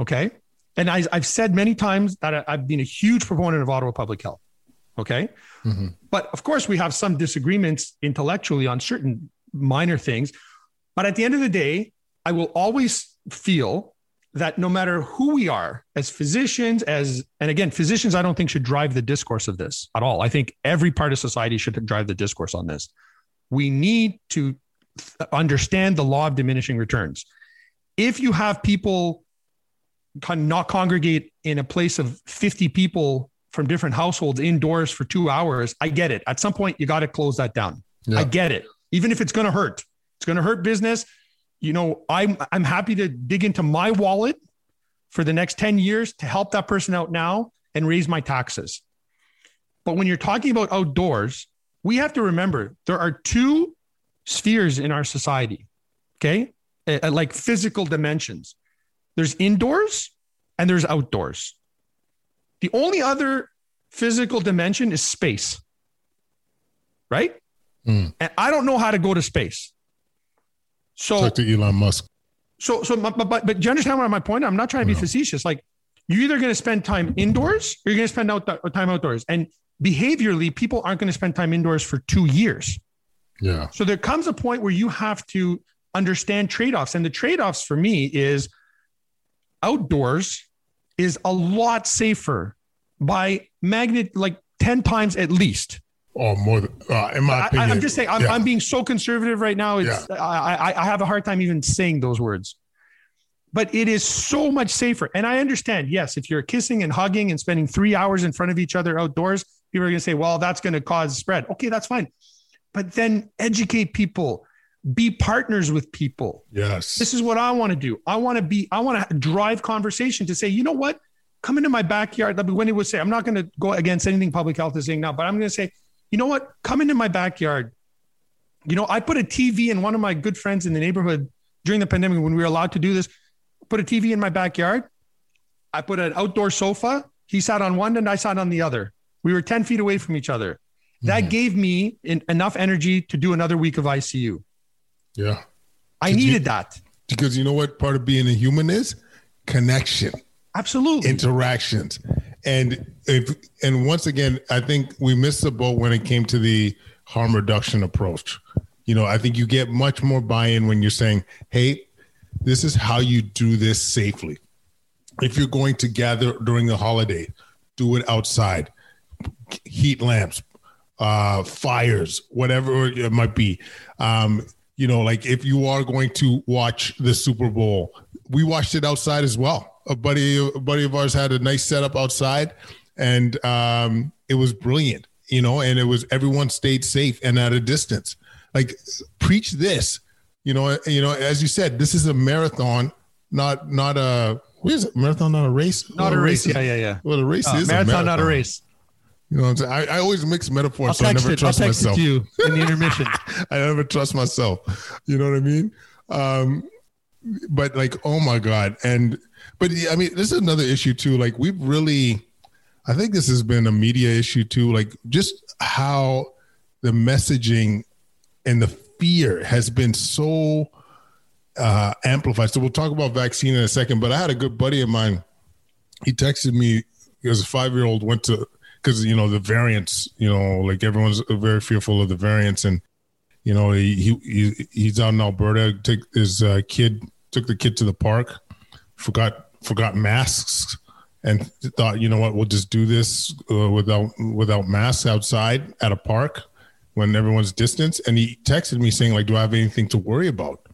Speaker 2: Okay. And I, have said many times that I've been a huge proponent of Ottawa public health. Okay. Mm-hmm. But of course, we have some disagreements intellectually on certain minor things. But at the end of the day, I will always feel that no matter who we are as physicians, as, and again, physicians, I don't think should drive the discourse of this at all. I think every part of society should drive the discourse on this. We need to understand the law of diminishing returns. If you have people not congregate in a place of 50 people from different households indoors for two hours, I get it. At some point, you got to close that down. Yeah. I get it. Even if it's going to hurt, it's going to hurt business. You know, I'm I'm happy to dig into my wallet for the next 10 years to help that person out now and raise my taxes. But when you're talking about outdoors, we have to remember there are two spheres in our society, okay? Like physical dimensions. There's indoors and there's outdoors. The only other physical dimension is space, right? Mm. And I don't know how to go to space. So
Speaker 1: talk to Elon Musk.
Speaker 2: So, so, but, but, but do you understand what my point? I'm not trying to be no. facetious. Like, you're either going to spend time indoors or you're going to spend out time outdoors. And behaviorally, people aren't going to spend time indoors for two years.
Speaker 1: Yeah.
Speaker 2: So there comes a point where you have to understand trade offs. And the trade offs for me is outdoors is a lot safer by magnet like 10 times at least
Speaker 1: or more than, uh, in my opinion.
Speaker 2: I, am just saying, I'm, yeah. I'm, being so conservative right now. It's, yeah. I, I, I have a hard time even saying those words. But it is so much safer. And I understand, yes, if you're kissing and hugging and spending three hours in front of each other outdoors, people are going to say, well, that's going to cause spread. Okay, that's fine. But then educate people, be partners with people.
Speaker 1: Yes.
Speaker 2: This is what I want to do. I want to be, I want to drive conversation to say, you know what? Come into my backyard. When he would say, I'm not going to go against anything public health is saying now, but I'm going to say, you know what? Come into my backyard. You know, I put a TV in one of my good friends in the neighborhood during the pandemic when we were allowed to do this. Put a TV in my backyard. I put an outdoor sofa. He sat on one and I sat on the other. We were 10 feet away from each other. That mm-hmm. gave me in, enough energy to do another week of ICU.
Speaker 1: Yeah.
Speaker 2: I needed you, that.
Speaker 1: Because you know what part of being a human is? Connection.
Speaker 2: Absolutely.
Speaker 1: Interactions. And if and once again, I think we missed the boat when it came to the harm reduction approach. You know, I think you get much more buy-in when you're saying, "Hey, this is how you do this safely." If you're going to gather during the holiday, do it outside. Heat lamps, uh, fires, whatever it might be. Um, you know, like if you are going to watch the Super Bowl, we watched it outside as well a buddy a buddy of ours had a nice setup outside, and um, it was brilliant. You know, and it was everyone stayed safe and at a distance. Like preach this. You know, you know, as you said, this is a marathon, not not a what is it? Marathon, not a race.
Speaker 2: Not a, a race. race. Yeah, yeah, yeah.
Speaker 1: Well, a race uh,
Speaker 2: is marathon, a marathon, not a race.
Speaker 1: You know what I'm saying? I, I always mix metaphors, I'll so I never
Speaker 2: it.
Speaker 1: trust
Speaker 2: I'll
Speaker 1: text myself.
Speaker 2: It to you in the intermission.
Speaker 1: I never trust myself. You know what I mean? Um, but like, oh my god! And but I mean, this is another issue too. Like we've really, I think this has been a media issue too. Like just how the messaging and the fear has been so uh, amplified. So we'll talk about vaccine in a second. But I had a good buddy of mine. He texted me. He was a five year old. Went to because you know the variants. You know, like everyone's very fearful of the variants, and you know he, he he's out in Alberta. Take his uh, kid took the kid to the park. Forgot forgot masks and thought, you know what, we'll just do this uh, without without masks outside at a park when everyone's distance. And he texted me saying, like, do I have anything to worry about?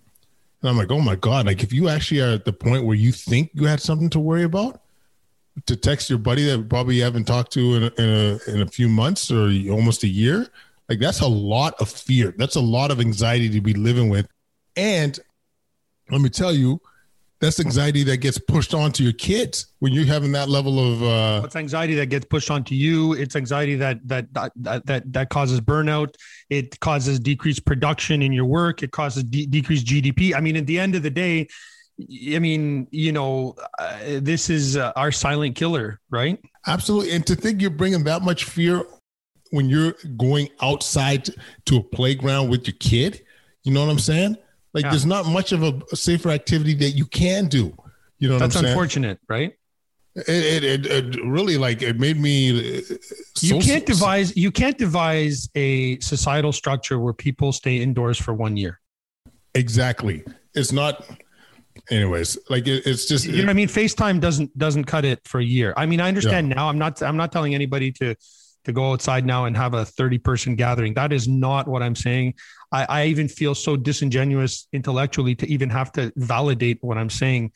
Speaker 1: And I'm like, oh my god, like if you actually are at the point where you think you had something to worry about, to text your buddy that probably you haven't talked to in a, in a, in a few months or almost a year, like that's a lot of fear. That's a lot of anxiety to be living with. And let me tell you, that's anxiety that gets pushed onto your kids when you're having that level of uh
Speaker 2: it's anxiety that gets pushed onto you. It's anxiety that that that that, that causes burnout. It causes decreased production in your work. It causes de- decreased gdp i mean at the end of the day i mean you know uh, this is uh, our silent killer right
Speaker 1: absolutely and to think you're bringing that much fear when you're going outside to a playground with your kid you know what i'm saying like yeah. there's not much of a, a, safer activity that you can do. You know,
Speaker 2: that's unfortunate, right?
Speaker 1: It, it, it, really like it made me. Uh,
Speaker 2: you can't devise you can't devise a societal structure where people stay indoors for one year.
Speaker 1: Exactly, it's not. Anyways, like it, it's just
Speaker 2: you know what I mean. FaceTime doesn't doesn't cut it for a year. I mean, I understand yeah. now. I'm not I'm not telling anybody to to go outside now and have a 30 person gathering. That is not what I'm saying. I, I even feel so disingenuous intellectually to even have to validate what I'm saying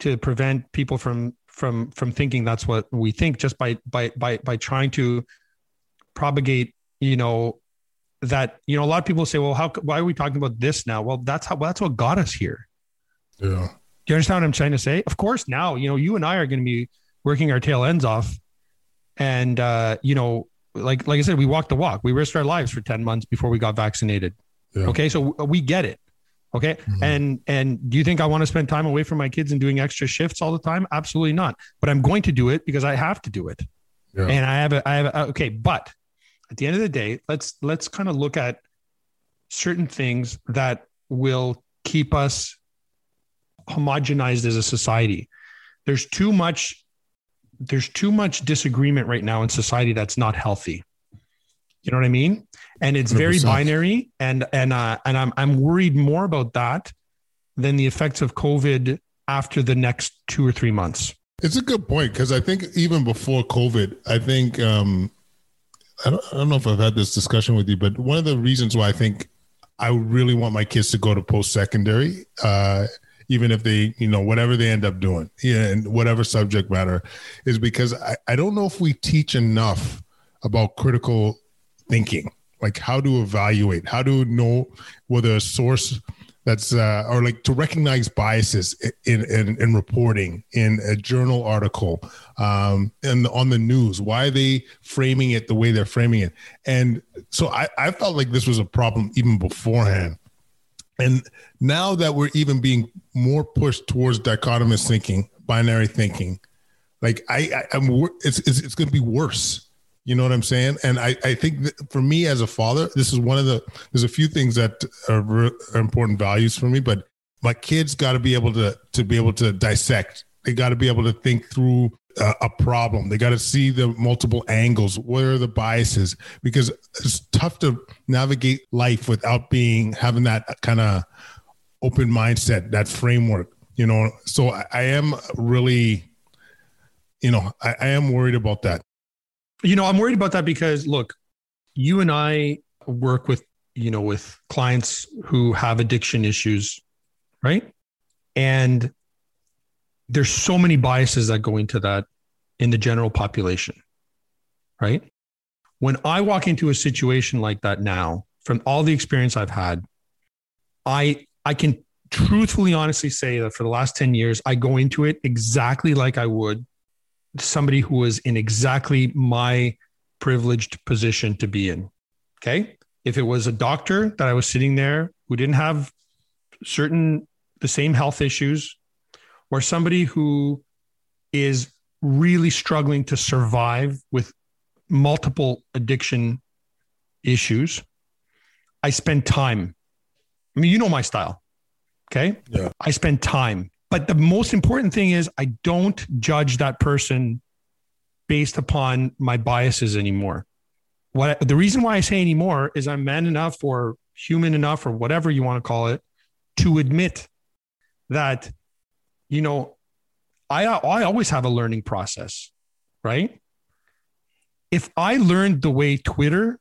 Speaker 2: to prevent people from from from thinking that's what we think just by by by by trying to propagate you know that you know a lot of people say well how why are we talking about this now well that's how well, that's what got us here
Speaker 1: yeah
Speaker 2: do you understand what i'm trying to say of course now you know you and i are going to be working our tail ends off and uh you know like like I said, we walked the walk. We risked our lives for 10 months before we got vaccinated. Yeah. Okay. So we get it. Okay. Mm-hmm. And and do you think I want to spend time away from my kids and doing extra shifts all the time? Absolutely not. But I'm going to do it because I have to do it. Yeah. And I have a I have a, okay, but at the end of the day, let's let's kind of look at certain things that will keep us homogenized as a society. There's too much there's too much disagreement right now in society that's not healthy. You know what I mean? And it's 100%. very binary, and and uh, and I'm I'm worried more about that than the effects of COVID after the next two or three months.
Speaker 1: It's a good point because I think even before COVID, I think um, I don't, I don't know if I've had this discussion with you, but one of the reasons why I think I really want my kids to go to post secondary, uh, even if they, you know, whatever they end up doing, yeah, and whatever subject matter, is because I, I don't know if we teach enough about critical thinking, like how to evaluate, how to know whether a source that's uh, or like to recognize biases in, in, in reporting in a journal article um, and on the news why are they framing it the way they're framing it? And so I, I felt like this was a problem even beforehand and now that we're even being more pushed towards dichotomous thinking binary thinking like i, I am it's, it's, it's going to be worse you know what I'm saying? And I, I think for me as a father, this is one of the, there's a few things that are, are important values for me, but my kids got to be able to, to be able to dissect. They got to be able to think through a, problem. They got to see the multiple angles. What are the biases? Because it's tough to navigate life without being, having that kind of open mindset, that framework, you know? So I, I am really, you know, I, I am worried about that.
Speaker 2: You know, I'm worried about that because look, you and I work with, you know, with clients who have addiction issues, right? And there's so many biases that go into that in the general population, right? When I walk into a situation like that now, from all the experience I've had, I I can truthfully honestly say that for the last 10 years I go into it exactly like I would somebody who was in exactly my privileged position to be in. Okay. If it was a doctor that I was sitting there who didn't have certain, the same health issues, or somebody who is really struggling to survive with multiple addiction issues, I spend time. I mean, you know my style. Okay. Yeah. I spend time but the most important thing is I don't judge that person based upon my biases anymore. What the reason why I say anymore is I'm man enough or human enough or whatever you want to call it to admit that you know I I always have a learning process, right? If I learned the way Twitter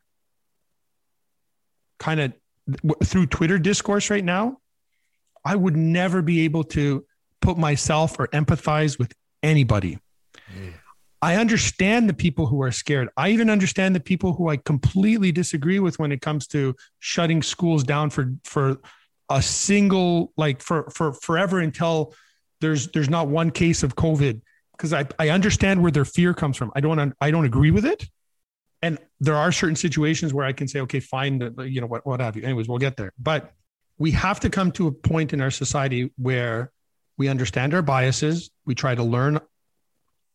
Speaker 2: kind of through Twitter discourse right now, I would never be able to put myself or empathize with anybody. Mm. I understand the people who are scared. I even understand the people who I completely disagree with when it comes to shutting schools down for for a single like for for forever until there's there's not one case of COVID because I I understand where their fear comes from. I don't I don't agree with it. And there are certain situations where I can say, okay, fine, you know, what, what have you. Anyways, we'll get there. But we have to come to a point in our society where we understand our biases, we try to learn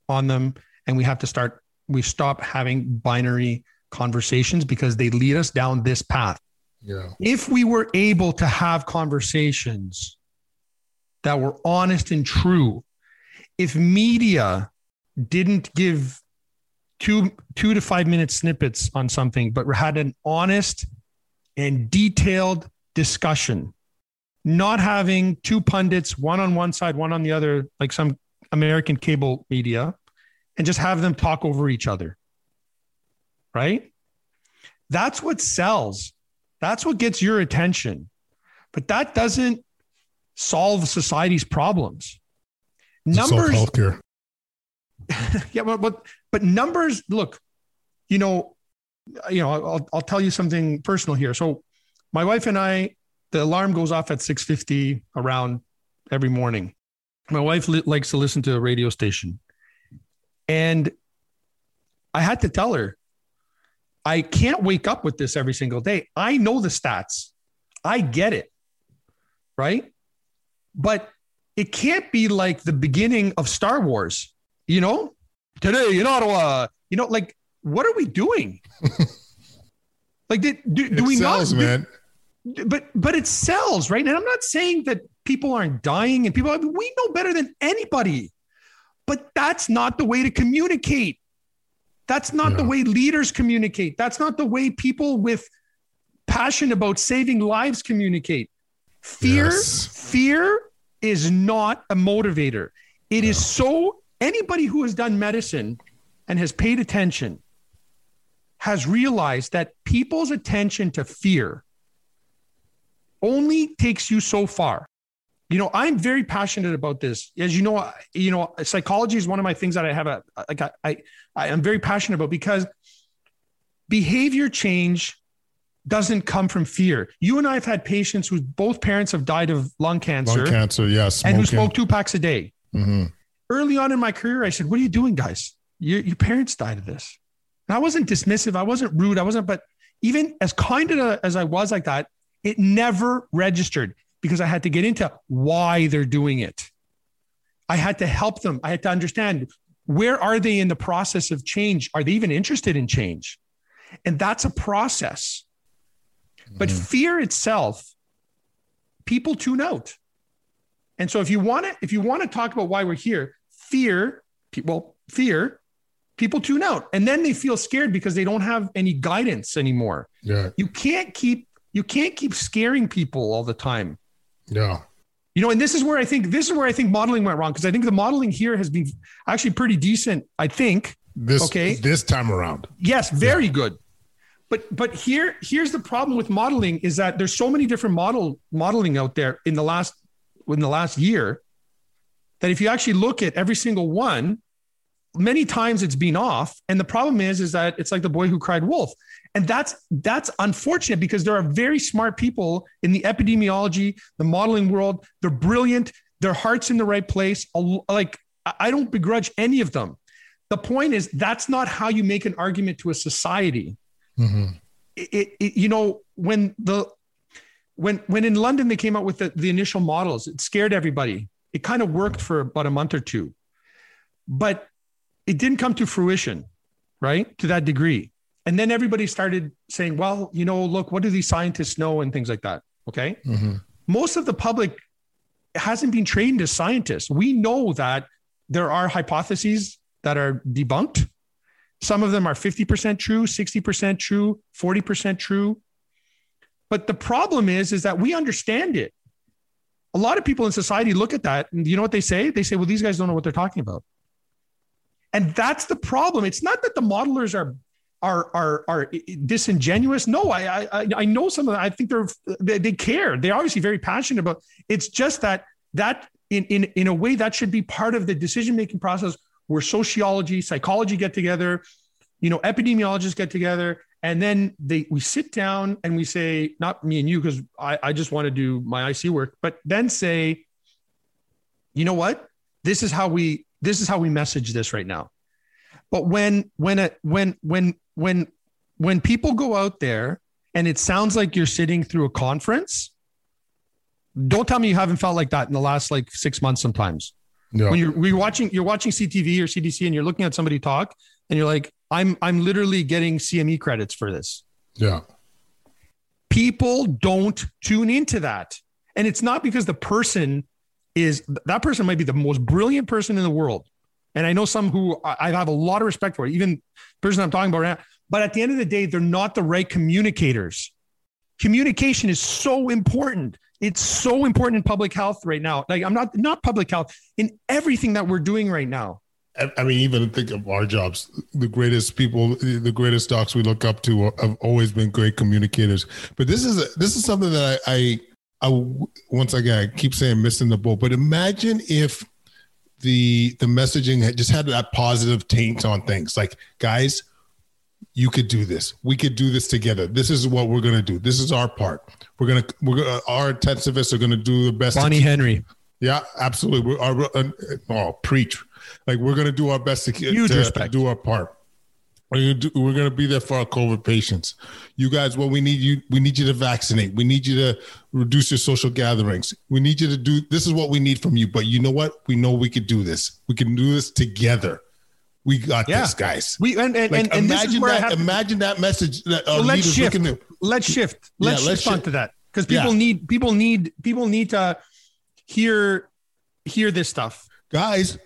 Speaker 2: on them, and we have to start, we stop having binary conversations because they lead us down this path. Yeah. If we were able to have conversations that were honest and true, if media didn't give two two to five minute snippets on something, but had an honest and detailed discussion not having two pundits, one on one side, one on the other, like some American cable media, and just have them talk over each other. Right? That's what sells. That's what gets your attention. But that doesn't solve society's problems.
Speaker 1: Numbers healthcare.
Speaker 2: yeah, but, but but numbers, look, you know, you know, I'll I'll tell you something personal here. So my wife and I the alarm goes off at 6.50 around every morning my wife li- likes to listen to a radio station and i had to tell her i can't wake up with this every single day i know the stats i get it right but it can't be like the beginning of star wars you know today in ottawa you know like what are we doing like did, do, do we sells, not man but but it sells, right? And I'm not saying that people aren't dying and people we know better than anybody. But that's not the way to communicate. That's not the way leaders communicate. That's not the way people with passion about saving lives communicate. Fear, yes. fear is not a motivator. It is so anybody who has done medicine and has paid attention has realized that people's attention to fear only takes you so far. You know, I'm very passionate about this. As you know, you know, psychology is one of my things that I have a like I I, I am very passionate about because behavior change doesn't come from fear. You and I have had patients whose both parents have died of lung cancer.
Speaker 1: Lung cancer, yes.
Speaker 2: And who smoke two packs a day. Mm-hmm. Early on in my career, I said, What are you doing, guys? Your, your parents died of this. And I wasn't dismissive. I wasn't rude. I wasn't, but even as kind of as I was like that, it never registered because I had to get into why they're doing it. I had to help them. I had to understand where are they in the process of change? Are they even interested in change? And that's a process. But mm-hmm. fear itself, people tune out. And so if you want to, if you want to talk about why we're here, fear, well, fear, people tune out. And then they feel scared because they don't have any guidance anymore.
Speaker 1: Yeah.
Speaker 2: You can't keep you can't keep scaring people all the time.
Speaker 1: Yeah.
Speaker 2: You know, and this is where I think this is where I think modeling went wrong because I think the modeling here has been actually pretty decent. I think
Speaker 1: this okay this time around.
Speaker 2: Yes, very yeah. good. But but here here's the problem with modeling is that there's so many different model modeling out there in the last in the last year that if you actually look at every single one, many times it's been off. And the problem is is that it's like the boy who cried wolf. And that's that's unfortunate because there are very smart people in the epidemiology, the modeling world. They're brilliant. Their heart's in the right place. Like I don't begrudge any of them. The point is that's not how you make an argument to a society. Mm-hmm. It, it, you know, when the when when in London they came out with the, the initial models, it scared everybody. It kind of worked for about a month or two, but it didn't come to fruition, right? To that degree. And then everybody started saying, well, you know, look, what do these scientists know and things like that. Okay. Mm-hmm. Most of the public hasn't been trained as scientists. We know that there are hypotheses that are debunked some of them are 50% true, 60% true, 40% true. But the problem is, is that we understand it. A lot of people in society look at that and you know what they say? They say, well, these guys don't know what they're talking about. And that's the problem. It's not that the modelers are are are are disingenuous. No, I I I know some of them. I think they're they, they care. They're obviously very passionate about. It's just that that in in in a way that should be part of the decision making process where sociology, psychology get together, you know, epidemiologists get together, and then they we sit down and we say, not me and you, because I, I just want to do my IC work, but then say, you know what? This is how we this is how we message this right now. But when when a, when when when when people go out there and it sounds like you're sitting through a conference, don't tell me you haven't felt like that in the last like six months sometimes. No. When you're, you're watching you're watching CTV or CDC and you're looking at somebody talk and you're like, I'm I'm literally getting CME credits for this.
Speaker 1: Yeah.
Speaker 2: People don't tune into that. And it's not because the person is that person might be the most brilliant person in the world. And I know some who I have a lot of respect for, even the person I'm talking about right now. But at the end of the day, they're not the right communicators. Communication is so important. It's so important in public health right now. Like I'm not not public health in everything that we're doing right now.
Speaker 1: I mean, even think of our jobs. The greatest people, the greatest docs we look up to, have always been great communicators. But this is a, this is something that I, I, I once again I keep saying missing the boat. But imagine if the the messaging had just had that positive taint on things. Like, guys, you could do this. We could do this together. This is what we're gonna do. This is our part. We're gonna we're gonna our intensivists are gonna do the best.
Speaker 2: Bonnie Henry.
Speaker 1: Yeah, absolutely. We're, our, uh, oh, preach. Like we're gonna do our best to, Huge to, respect. to do our part. We're gonna, do, we're gonna be there for our COVID patients. You guys, what we need you, we need you to vaccinate. We need you to reduce your social gatherings. We need you to do. This is what we need from you. But you know what? We know we could do this. We can do this together. We got yeah. this, guys.
Speaker 2: We and and, like, and, and
Speaker 1: imagine that. Imagine that message. That uh,
Speaker 2: well, let's shift. let's shift. Let's yeah, shift onto that because people yeah. need people need people need to hear hear this stuff,
Speaker 1: guys.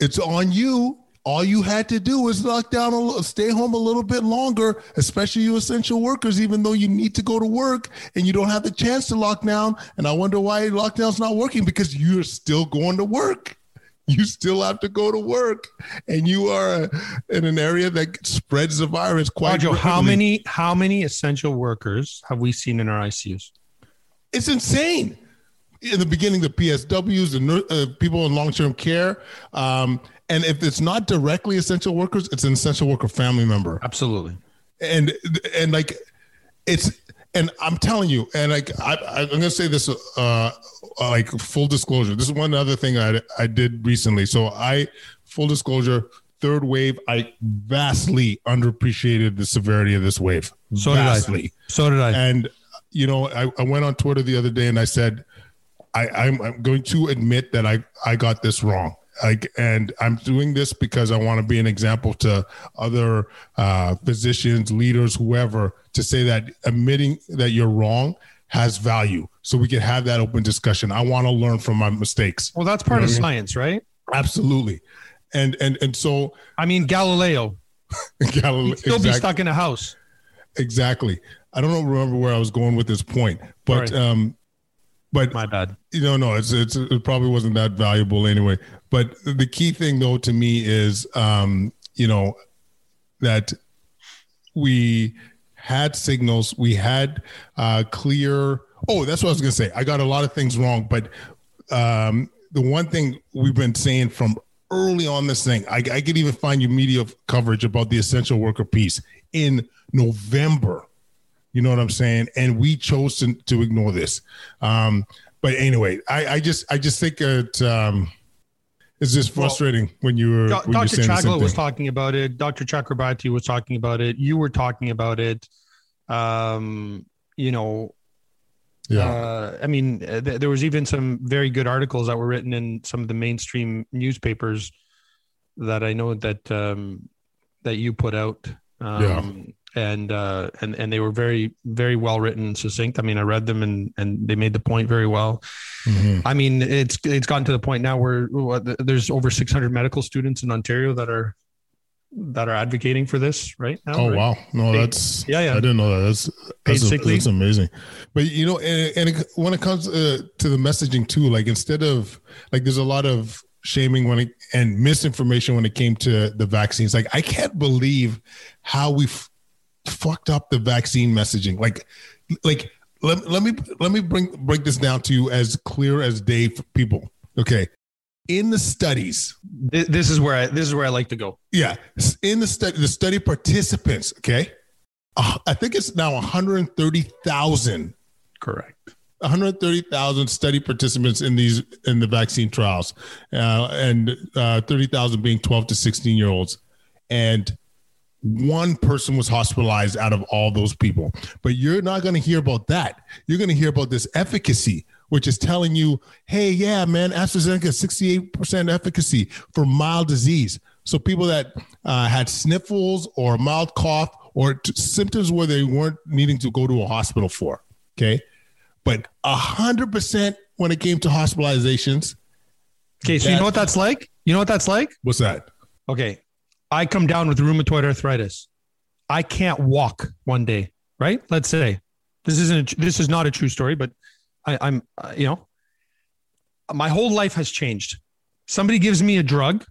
Speaker 1: It's on you. All you had to do was lock down, a little, stay home a little bit longer, especially you essential workers, even though you need to go to work and you don't have the chance to lock down. And I wonder why lockdown's not working because you're still going to work. You still have to go to work, and you are in an area that spreads the virus quite.
Speaker 2: Joe, how many how many essential workers have we seen in our ICUs?
Speaker 1: It's insane. In the beginning, the PSWs, the uh, people in long term care, um, and if it's not directly essential workers, it's an essential worker family member.
Speaker 2: Absolutely.
Speaker 1: And and like it's and I'm telling you, and like I, am gonna say this, uh, like full disclosure. This is one other thing I I did recently. So I, full disclosure, third wave, I vastly underappreciated the severity of this wave.
Speaker 2: So
Speaker 1: vastly.
Speaker 2: did I. So did I.
Speaker 1: And you know, I, I went on Twitter the other day and I said, I, I'm, I'm going to admit that I I got this wrong. Like, and I'm doing this because I want to be an example to other uh, physicians, leaders, whoever, to say that admitting that you're wrong has value. So we can have that open discussion. I want to learn from my mistakes.
Speaker 2: Well, that's part you know of science, right?
Speaker 1: Absolutely. And and and so
Speaker 2: I mean Galileo. Galileo still exactly. be stuck in a house.
Speaker 1: Exactly. I don't remember where I was going with this point, but right. um, but
Speaker 2: my bad.
Speaker 1: You know, no, it's, it's it probably wasn't that valuable anyway. But the key thing though to me is, um, you know, that we had signals, we had uh, clear. Oh, that's what I was gonna say. I got a lot of things wrong, but um, the one thing we've been saying from early on this thing, I, I could even find you media coverage about the essential worker piece in November you know what I'm saying? And we chose to, to ignore this. Um, but anyway, I, I just I just think it um, it's just frustrating well, when you were.
Speaker 2: Do- when Dr. Chagla was talking about it. Dr. Chakrabarti was talking about it. You were talking about it. Um, you know, yeah. Uh, I mean, th- there was even some very good articles that were written in some of the mainstream newspapers that I know that um, that you put out. Um, yeah and uh, and and they were very very well written and succinct. I mean, I read them and and they made the point very well. Mm-hmm. I mean, it's it's gotten to the point now where there's over 600 medical students in Ontario that are that are advocating for this right now.
Speaker 1: Oh
Speaker 2: right?
Speaker 1: wow, no, that's yeah, yeah. I didn't know that. That's that's, a, that's amazing. But you know, and, and it, when it comes uh, to the messaging too, like instead of like, there's a lot of shaming when it and misinformation when it came to the vaccines. Like I can't believe how we fucked up the vaccine messaging. Like, like let, let me let me bring break this down to you as clear as day for people. Okay. In the studies,
Speaker 2: this is where I this is where I like to go.
Speaker 1: Yeah, in the study, the study participants. Okay, uh, I think it's now one hundred thirty thousand.
Speaker 2: Correct.
Speaker 1: 130,000 study participants in these in the vaccine trials, uh, and uh, 30,000 being 12 to 16 year olds, and one person was hospitalized out of all those people. But you're not going to hear about that. You're going to hear about this efficacy, which is telling you, hey, yeah, man, AstraZeneca 68% efficacy for mild disease. So people that uh, had sniffles or mild cough or t- symptoms where they weren't needing to go to a hospital for. Okay. But 100% when it came to hospitalizations.
Speaker 2: Okay. So you know what that's like? You know what that's like?
Speaker 1: What's that?
Speaker 2: Okay. I come down with rheumatoid arthritis. I can't walk one day, right? Let's say this isn't a, this is not a true story, but I, I'm uh, you know my whole life has changed. Somebody gives me a drug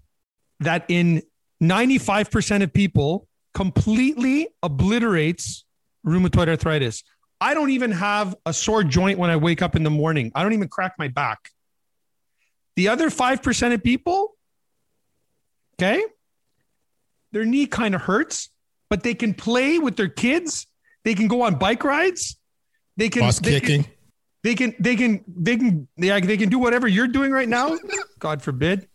Speaker 2: that in 95% of people completely obliterates rheumatoid arthritis. I don't even have a sore joint when I wake up in the morning. I don't even crack my back. The other 5% of people, okay, their knee kind of hurts, but they can play with their kids. They can go on bike rides. They can
Speaker 1: Bus
Speaker 2: they
Speaker 1: kicking.
Speaker 2: Can, they can they can they can they, they can do whatever you're doing right now. God forbid.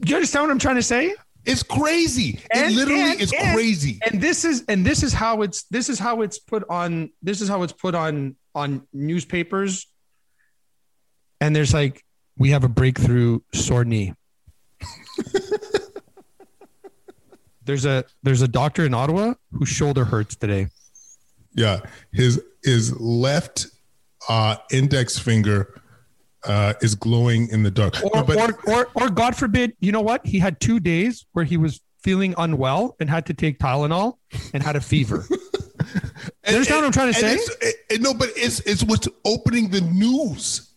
Speaker 2: Do you understand what I'm trying to say?
Speaker 1: It's crazy. And, it literally and, is and, crazy.
Speaker 2: And this is and this is how it's this is how it's put on this is how it's put on on newspapers. And there's like we have a breakthrough sore knee. There's a there's a doctor in Ottawa whose shoulder hurts today.
Speaker 1: Yeah, his his left uh, index finger uh, is glowing in the dark.
Speaker 2: Or, but, or, or, or God forbid, you know what? He had two days where he was feeling unwell and had to take Tylenol and had a fever. and, understand what I'm trying to say?
Speaker 1: It, no, but it's it's what's opening the news.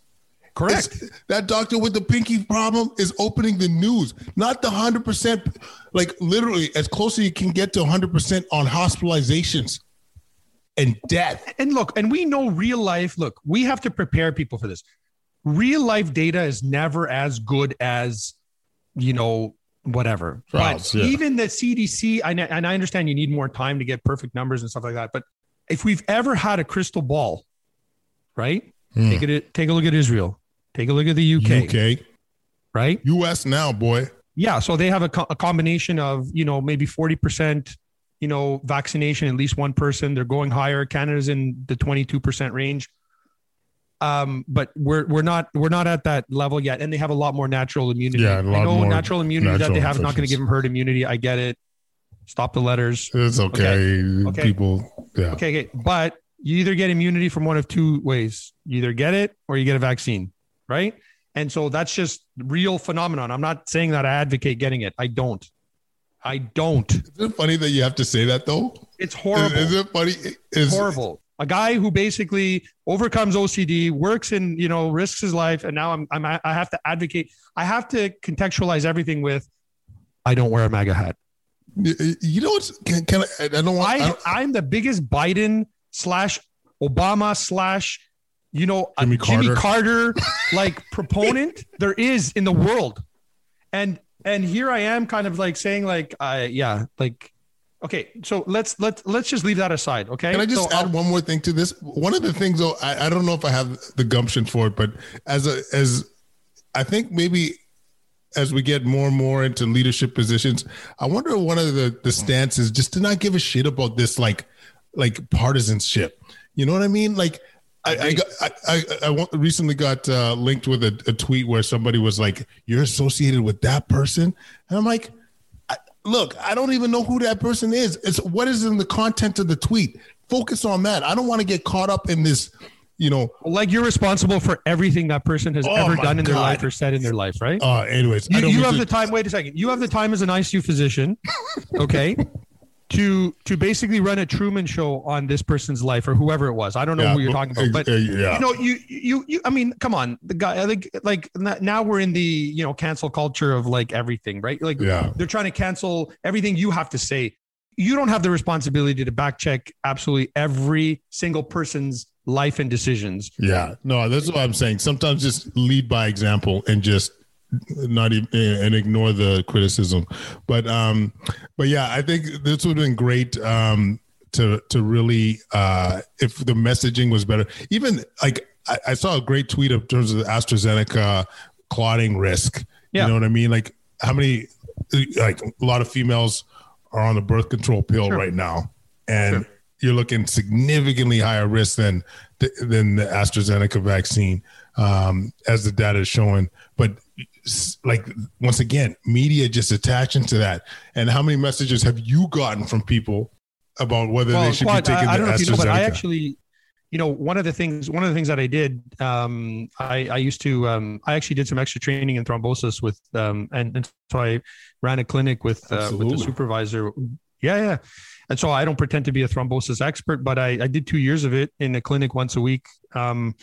Speaker 2: Correct.
Speaker 1: That doctor with the pinky problem is opening the news, not the 100%, like literally as close as you can get to 100% on hospitalizations and death.
Speaker 2: And look, and we know real life, look, we have to prepare people for this. Real life data is never as good as, you know, whatever.
Speaker 1: Trials,
Speaker 2: but
Speaker 1: yeah.
Speaker 2: even the CDC, I, and I understand you need more time to get perfect numbers and stuff like that. But if we've ever had a crystal ball, right?
Speaker 1: Hmm.
Speaker 2: Take it. Take a look at Israel. Take a look at the UK.
Speaker 1: UK,
Speaker 2: Right?
Speaker 1: US now, boy.
Speaker 2: Yeah. So they have a, co- a combination of you know maybe forty percent, you know, vaccination at least one person. They're going higher. Canada's in the twenty two percent range. Um, but we're we're not we're not at that level yet, and they have a lot more natural immunity.
Speaker 1: Yeah, a lot
Speaker 2: I know
Speaker 1: more
Speaker 2: natural immunity that they have is not going to give them herd immunity. I get it. Stop the letters.
Speaker 1: It's okay.
Speaker 2: Okay.
Speaker 1: People, yeah.
Speaker 2: Okay, okay, but you either get immunity from one of two ways: you either get it or you get a vaccine, right? And so that's just real phenomenon. I'm not saying that I advocate getting it. I don't. I don't.
Speaker 1: Isn't it funny that you have to say that though?
Speaker 2: It's horrible.
Speaker 1: is it funny? Is,
Speaker 2: horrible. A guy who basically overcomes OCD, works in, you know, risks his life, and now I'm, I'm I have to advocate. I have to contextualize everything with, I don't wear a MAGA hat.
Speaker 1: You you know what's? Can, can I? I don't want. I
Speaker 2: I,
Speaker 1: don't-
Speaker 2: I'm the biggest Biden slash Obama slash, you know,
Speaker 1: Jimmy
Speaker 2: Jimmy
Speaker 1: Carter.
Speaker 2: Carter like proponent there is in the world, and and here I am, kind of like saying like, uh, yeah, like, okay, so let's let's let's just leave that aside, okay?
Speaker 1: Can I just
Speaker 2: So
Speaker 1: add
Speaker 2: I'll-
Speaker 1: one more thing to this? One of the things, though, I, I don't know if I have the gumption for it, but as a as I think maybe as we get more and more into leadership positions, I wonder if one of the the stances just to not give a shit about this like like partisanship. You know what I mean? Like I I, got, I, I, I recently got uh, linked with a, a tweet where somebody was like, "You're associated with that person," and I'm like. I- Look, I don't even know who that person is. It's what is in the content of the tweet. Focus on that. I don't want to get caught up in this, you know.
Speaker 2: like you're responsible for everything that person has
Speaker 1: Oh
Speaker 2: ever done in their life or said in their life, right?
Speaker 1: Uh, anyways,
Speaker 2: you, you have
Speaker 1: to-
Speaker 2: the time. Wait a second. You have the time as an ICU physician, okay, to to basically run a Truman show on this person's life or whoever it was. I don't know
Speaker 1: Yeah,
Speaker 2: who you're talking about, but
Speaker 1: uh, yeah.
Speaker 2: you know, you you you. I mean, come on, the guy. I think like now we're in the you know cancel culture of like everything, right? Like
Speaker 1: Yeah.
Speaker 2: they're trying to cancel everything you have to say. You don't have the responsibility to back check absolutely every single person's life and decisions.
Speaker 1: Yeah, no, that's what I'm saying. Sometimes just lead by example and just not even and ignore the criticism. But um, but yeah, I think this would have been great um to to really uh if the messaging was better. Even like I, I saw a great tweet in terms of the AstraZeneca clotting risk.
Speaker 2: Yeah.
Speaker 1: You know what I mean? Like how many like a lot of females are on the birth control pill
Speaker 2: Sure.
Speaker 1: right now, and
Speaker 2: Sure.
Speaker 1: you're looking significantly higher risk than than the AstraZeneca vaccine, um, as the data is showing. But like once again, media just attaching to that. And how many messages have you gotten from people about whether they should be taking
Speaker 2: I, I don't know if you know, but I actually, you know, one of the things, one of the things that I did, um, I, I used to, um, I actually did some extra training in thrombosis with, um, and, and so I ran a clinic with, uh, with the supervisor. Yeah, yeah. And so I don't pretend to be a thrombosis expert, but I, I did two years of it in a clinic once a week. Um,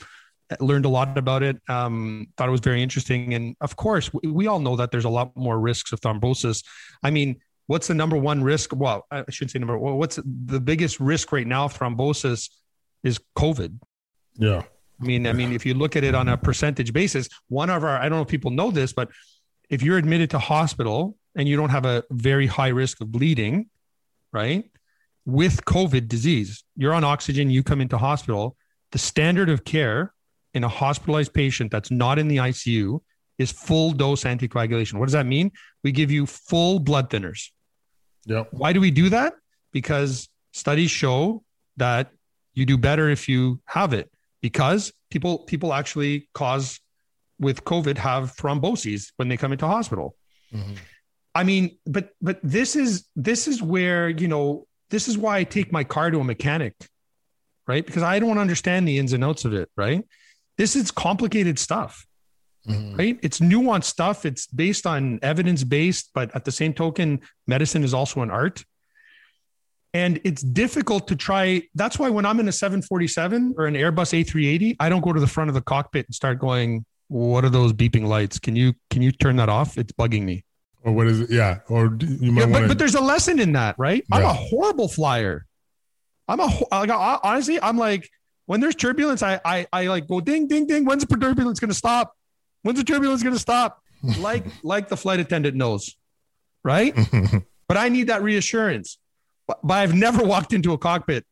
Speaker 2: learned a lot about it. Um, thought it was very interesting. And of course, we, we all know that there's a lot more risks of thrombosis. I mean, what's the number one risk? Well, I shouldn't say number. Well, what's the biggest risk right now of thrombosis? Is COVID.
Speaker 1: yeah,
Speaker 2: I mean, I mean, if you look at it on a percentage basis, one of our I don't know if people know this, but if you're admitted to hospital and you don't have a very high risk of bleeding, right? With COVID disease, you're on oxygen, you come into hospital, the standard of care in a hospitalized patient that's not in the ICU is full dose anticoagulation. What does that mean? We give you full blood thinners.
Speaker 1: Yep.
Speaker 2: Why do we do that? Because studies show that you do better if you have it because people people actually cause with COVID have thromboses when they come into hospital.
Speaker 1: Mhm.
Speaker 2: I mean, but but this is this is where, you know, this is why I take my car to a mechanic, right? Because I don't understand the ins and outs of it, right? This is complicated stuff
Speaker 1: Mhm.
Speaker 2: right? It's nuanced stuff. It's based on evidence based, but at the same token, medicine is also an art. And it's difficult to try. That's why when I'm in a 747 or an Airbus A380, I don't go to the front of the cockpit and start going, what are those beeping lights? Can you can you turn that off? It's bugging me.
Speaker 1: Or what is it? Yeah. Or you might
Speaker 2: Yeah, but,
Speaker 1: want
Speaker 2: but there's a lesson in that, right? I'm a horrible flyer. I'm a like, honestly, I'm like when there's turbulence, I I I like go ding ding ding. When's the turbulence going to stop? When's the turbulence going to stop? Like like the flight attendant knows, right? but I need that reassurance. But, but I've never walked into a cockpit.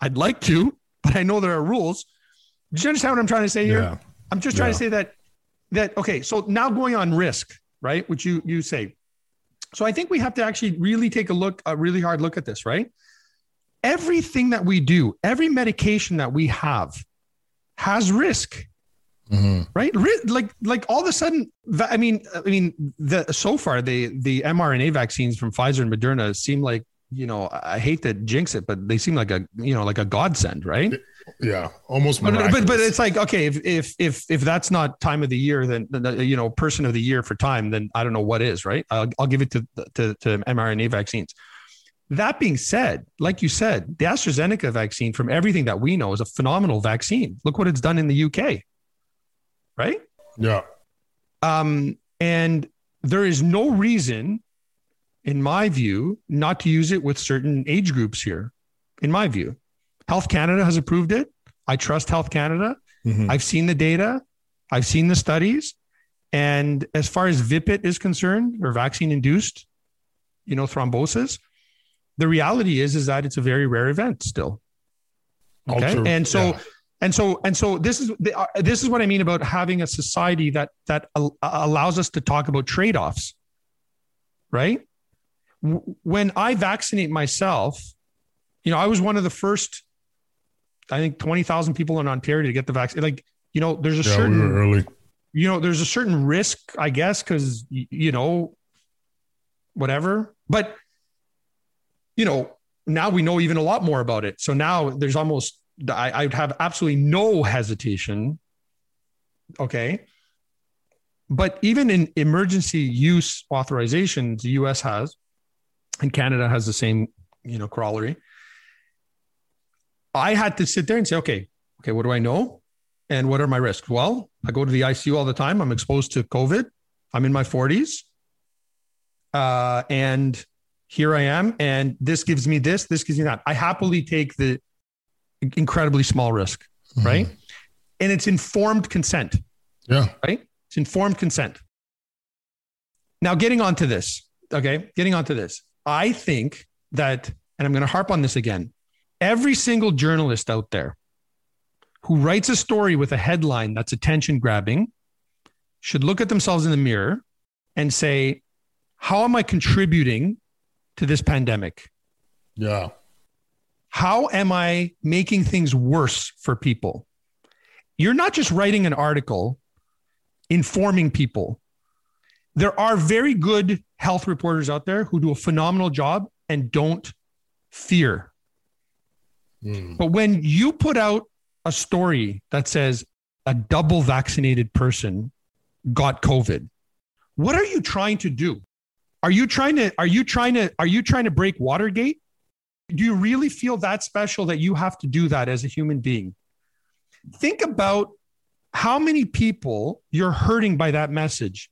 Speaker 2: I'd like to, but I know there are rules. Do you understand what I'm trying to say here?
Speaker 1: yeah.
Speaker 2: I'm just trying to say that that okay. So now going on risk, right? Which you you say. So I think we have to actually really take a look, a really hard look at this, right? Everything that we do, every medication that we have, has risk,
Speaker 1: Mhm.
Speaker 2: right? Like like all of a sudden, I mean, I mean, the so far the the mRNA vaccines from Pfizer and Moderna seem like you know I hate to jinx it, but they seem like a you know like a godsend, right?
Speaker 1: Yeah. Almost.
Speaker 2: But, but but it's like okay if if if if that's not time of the year then then, you know person of the year for time then I don't know what is right I'll, I'll give it to, to to mRNA vaccines. That being said, like you said, the AstraZeneca vaccine, from everything that we know, is a phenomenal vaccine. Look what it's done in the UK, right?
Speaker 1: Yeah.
Speaker 2: Um, and there is no reason, in my view, not to use it with certain age groups here. In my view, Health Canada has approved it. I trust Health Canada.
Speaker 1: Mhm.
Speaker 2: I've seen the data, I've seen the studies, and as far as VIPIT is concerned, or vaccine-induced, you know, thrombosis, the reality is is that it's a very rare event still. Okay,
Speaker 1: Ultra-
Speaker 2: and so
Speaker 1: yeah.
Speaker 2: and so and so this is the- uh, this is what I mean about having a society that that al- allows us to talk about trade-offs, right? W- When I vaccinate myself, you know, I was one of the first, I think, twenty thousand people in Ontario to get the vaccine. Like, you know, there's a
Speaker 1: Yeah.
Speaker 2: certain
Speaker 1: We early.
Speaker 2: you know, there's a certain risk, I guess, because you know, whatever. But you know, now we know even a lot more about it. So now there's almost I, I'd have absolutely no hesitation. Okay. But even in emergency use authorizations, the US has, and Canada has the same, you know, corollary. I had to sit there and say, okay, okay, what do I know? And what are my risks? Well, I go to the ICU all the time. I'm exposed to COVID. I'm in my 40s. Uh, and here I am. And this gives me this, this gives me that. I happily take the incredibly small risk,
Speaker 1: Mhm.
Speaker 2: right? And it's informed consent,
Speaker 1: Yeah.
Speaker 2: right? It's informed consent. Now, getting onto this, okay, getting onto this, I think that, and I'm going to harp on this again every single journalist out there who writes a story with a headline that's attention grabbing should look at themselves in the mirror and say, How am I contributing to this pandemic?
Speaker 1: Yeah.
Speaker 2: How am I making things worse for people? You're not just writing an article informing people. There are very good health reporters out there who do a phenomenal job and don't fear.
Speaker 1: Mm.
Speaker 2: But when you put out a story that says a double vaccinated person got COVID, what are you trying to do? Are you trying to are you trying to are you trying to break Watergate? Do you really feel that special that you have to do that as a human being? Think about how many people you're hurting by that message.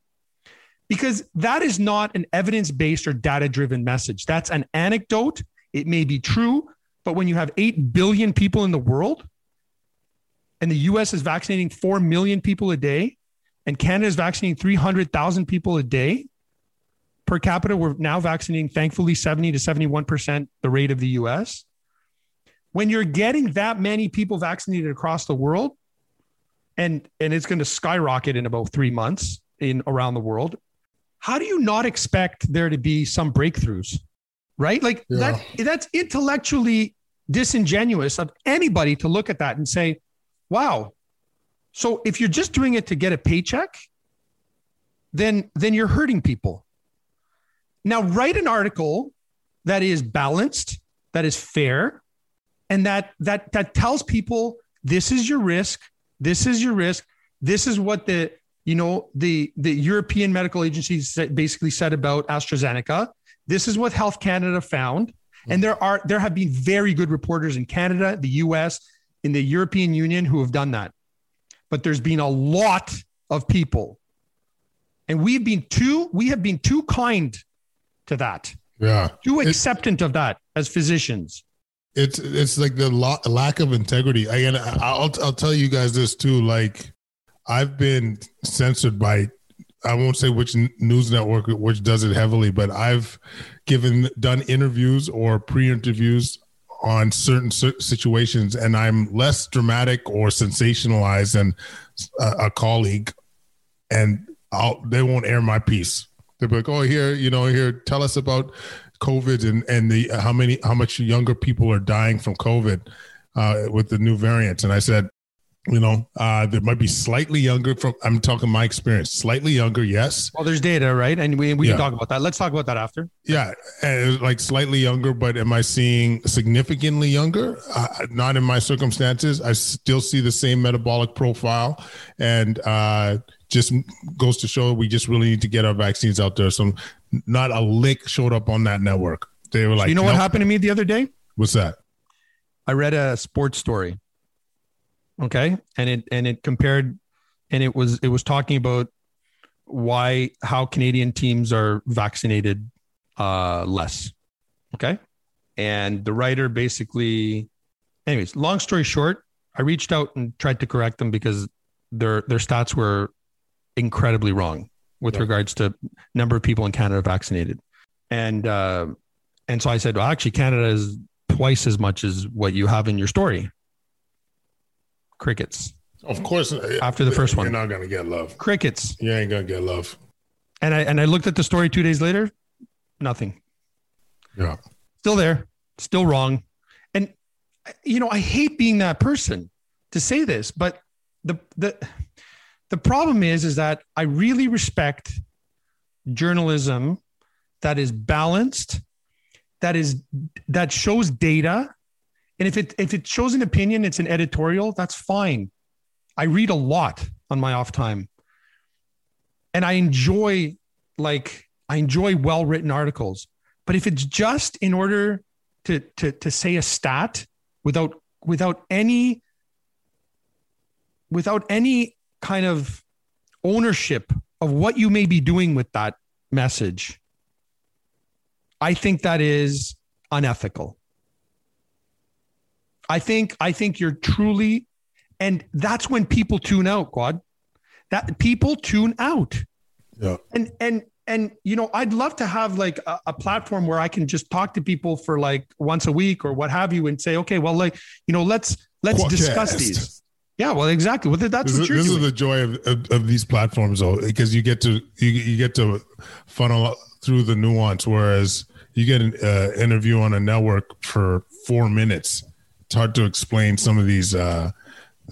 Speaker 2: Because that is not an evidence based or data driven message. That's an anecdote. It may be true, but when you have 8 billion people in the world and the US is vaccinating 4 million people a day and Canada is vaccinating 300,000 people a day per capita, we're now vaccinating, thankfully, 70 to 71% the rate of the US. When you're getting that many people vaccinated across the world, and, and it's going to skyrocket in about three months in around the world, how do you not expect there to be some breakthroughs? Right? Like
Speaker 1: Yeah.
Speaker 2: that that's intellectually disingenuous of anybody to look at that and say, wow. So if you're just doing it to get a paycheck, then then you're hurting people. Now write an article that is balanced, that is fair, and that that that tells people this is your risk, this is your risk, this is what the you know the the European medical agencies basically said about AstraZeneca. This is what Health Canada found, and there are there have been very good reporters in Canada, the U.S., in the European Union who have done that. But there's been a lot of people. And we've been too, we have been too kind to that.
Speaker 1: Yeah.
Speaker 2: Too acceptant of that as physicians.
Speaker 1: It's it's like the lo- lack of integrity. Again, I'll I'll tell you guys this too. Like, I've been censored by I won't say which news network which does it heavily, but I've given done interviews or pre-interviews on certain situations, and I'm less dramatic or sensationalized than a, a colleague, and I'll, they won't air my piece. They'll be like, "Oh, here, you know, here, tell us about COVID and and the how many how much younger people are dying from COVID uh, with the new variants." And I said, you know, uh, there might be slightly younger from I'm talking my experience, slightly younger, yes.
Speaker 2: Well, there's data, right? And we, we yeah. can talk about that. Let's talk about that after.
Speaker 1: Yeah, and like slightly younger, but am I seeing significantly younger? Uh, not in my circumstances. I still see the same metabolic profile, and uh, just goes to show we just really need to get our vaccines out there. So, not a lick showed up on that network. They were like, so
Speaker 2: you know nope. what happened to me the other day?
Speaker 1: What's that?
Speaker 2: I read a sports story okay and it and it compared and it was it was talking about why how canadian teams are vaccinated uh less okay and the writer basically anyways long story short i reached out and tried to correct them because their their stats were incredibly wrong with yeah. regards to number of people in canada vaccinated and uh and so i said well actually canada is twice as much as what you have in your story Crickets.
Speaker 1: Of course.
Speaker 2: After the first one,
Speaker 1: you're not gonna get love.
Speaker 2: Crickets.
Speaker 1: You ain't gonna get love.
Speaker 2: And I and I looked at the story two days later. Nothing.
Speaker 1: Yeah.
Speaker 2: Still there. Still wrong. And you know, I hate being that person to say this, but the the the problem is is that I really respect journalism that is balanced, that is that shows data and if it if it shows an opinion, it's an editorial, that's fine. I read a lot on my off time. And I enjoy like I enjoy well-written articles. But if it's just in order to to to say a stat without without any without any kind of ownership of what you may be doing with that message, I think that is unethical. I think I think you're truly, and that's when people tune out, Kwad. That people tune out.
Speaker 1: Yeah.
Speaker 2: And and and you know, I'd love to have like a, a, platform where I can just talk to people for like once a week or what have you, and say, okay, well, like you know, let's let's discuss these. Yeah, well, exactly. Well, that's
Speaker 1: this,
Speaker 2: what
Speaker 1: this
Speaker 2: doing.
Speaker 1: is the joy of, of, of, these platforms, though, because you get to you, you get to funnel through the nuance, whereas you get an uh, interview on a network for four minutes it's hard to explain some of these uh,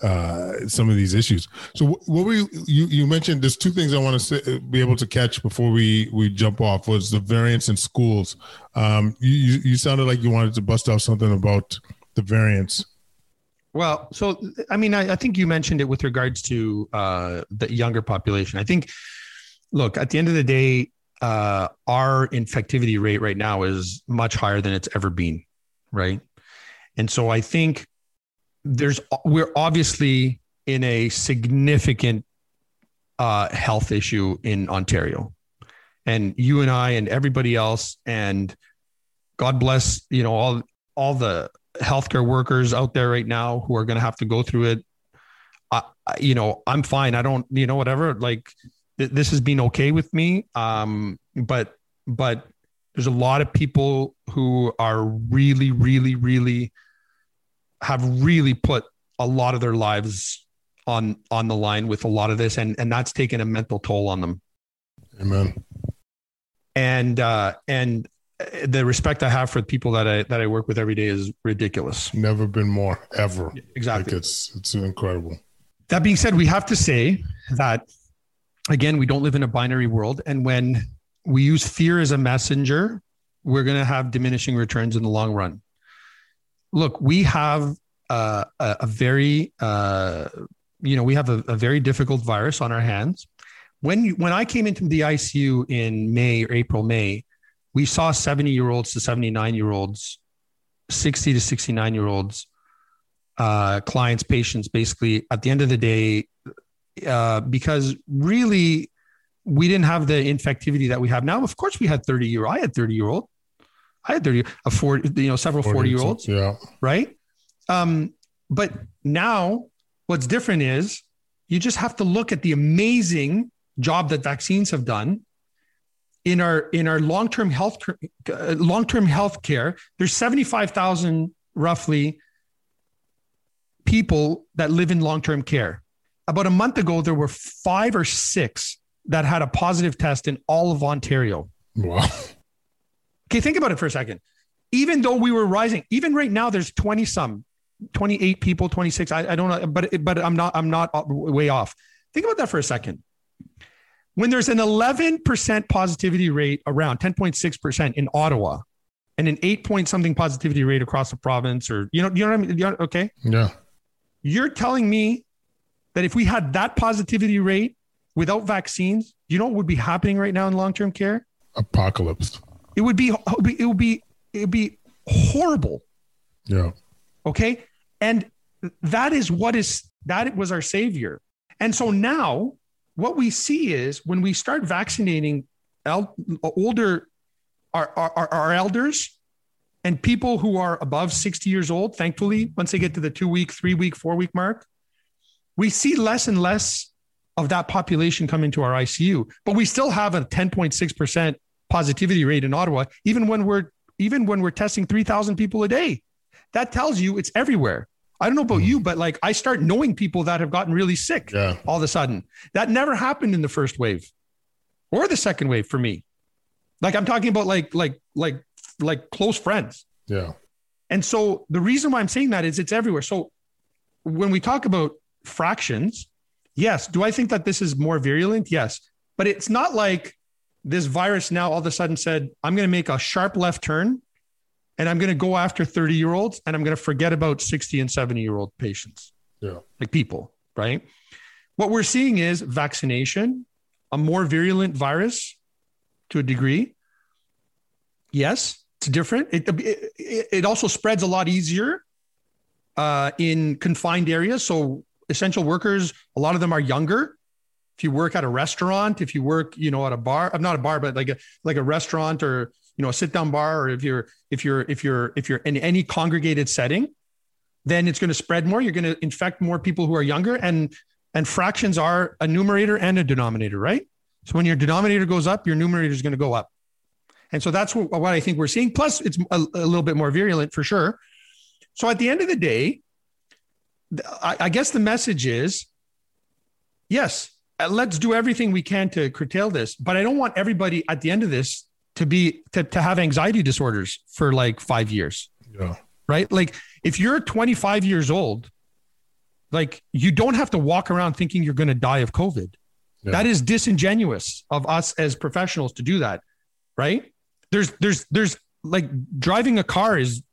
Speaker 1: uh, some of these issues. So what were you, you, you mentioned? There's two things I want to say, be able to catch before we we jump off. Was the variance in schools? Um, you you sounded like you wanted to bust out something about the variance.
Speaker 2: Well, so I mean, I, I think you mentioned it with regards to uh, the younger population. I think, look, at the end of the day, uh, our infectivity rate right now is much higher than it's ever been, right? And so I think there's we're obviously in a significant uh, health issue in Ontario, and you and I and everybody else, and God bless you know all all the healthcare workers out there right now who are going to have to go through it. I, you know, I'm fine. I don't, you know, whatever. Like th- this has been okay with me. Um, but but there's a lot of people who are really, really, really have really put a lot of their lives on on the line with a lot of this and and that's taken a mental toll on them
Speaker 1: amen
Speaker 2: and uh and the respect i have for the people that i that i work with every day is ridiculous.
Speaker 1: Never been more ever.
Speaker 2: Exactly.
Speaker 1: Like it's it's incredible.
Speaker 2: That being said we have to say that again we don't live in a binary world and when we use fear as a messenger we're going to have diminishing returns in the long run. Look, we have uh, a, a, very, uh, you know, we have a, a, very difficult virus on our hands. When you, when I came into the ICU in May or April, May, we saw 70 year olds to 79 year olds, 60 to 69 year olds, uh, clients, patients. Basically, at the end of the day, uh, because really we didn't have the infectivity that we have now. Of course, we had 30 year. I had 30 year old. I had 30, a 40, you know, several 40 year olds.
Speaker 1: Yeah.
Speaker 2: Right. Um, but now what's different is you just have to look at the amazing job that vaccines have done in our in our long-term health uh, long-term health care there's 75,000 roughly people that live in long-term care. About a month ago there were 5 or 6 that had a positive test in all of Ontario.
Speaker 1: Wow.
Speaker 2: Okay think about it for a second. Even though we were rising even right now there's 20 some 28 people 26 I, I don't know but but I'm not I'm not way off. Think about that for a second when there's an 11% positivity rate around 10.6% in Ottawa and an 8 point something positivity rate across the province or you know you know what I mean? You know, okay?
Speaker 1: Yeah.
Speaker 2: You're telling me that if we had that positivity rate without vaccines you know what would be happening right now in long-term care?
Speaker 1: Apocalypse.
Speaker 2: It would be it would be it would be, it would be horrible.
Speaker 1: Yeah.
Speaker 2: Okay? And that is what is that was our savior. And so now what we see is when we start vaccinating el- older our, our, our elders and people who are above 60 years old thankfully once they get to the two week three week four week mark we see less and less of that population come into our icu but we still have a 10.6% positivity rate in ottawa even when we're even when we're testing 3000 people a day. That tells you it's everywhere I don't know about hmm. you, but like I start knowing people that have gotten really sick
Speaker 1: yeah.
Speaker 2: all of a sudden. That never happened in the first wave or the second wave for me. Like I'm talking about like like like like close friends.
Speaker 1: Yeah.
Speaker 2: And so the reason why I'm saying that is it's everywhere. So when we talk about fractions, yes, do I think that this is more virulent? Yes. But it's not like this virus now all of a sudden said, I'm going to make a sharp left turn and I'm going to go after 30 year olds and I'm going to forget about 60 and 70 year old patients.
Speaker 1: Yeah.
Speaker 2: Like people, right? What we're seeing is vaccination, a more virulent virus to a degree. Yes, it's different. It, it, it also spreads a lot easier uh, in confined areas. So essential workers, a lot of them are younger. If you work at a restaurant, if you work, you know, at a bar, I'm not a bar, but like a like a restaurant or you know a sit down bar or if you're if you're if you're if you're in any congregated setting then it's going to spread more. You're going to infect more people who are younger and and fractions are a numerator and a denominator right? So when your denominator goes up your numerator is going to go up. And so that's what, what i think we're seeing. Plus it's a, a, little bit more virulent for sure. So at the end of the day I, I guess the message is yes let's do everything we can to curtail this but i don't want everybody at the end of this to be to, to have anxiety disorders for like five years.
Speaker 1: Yeah.
Speaker 2: Right. Like if you're 25 years old, like you don't have to walk around thinking you're going to die of COVID. Yeah. That is disingenuous of us as professionals to do that. Right. There's, there's, there's like driving a car is,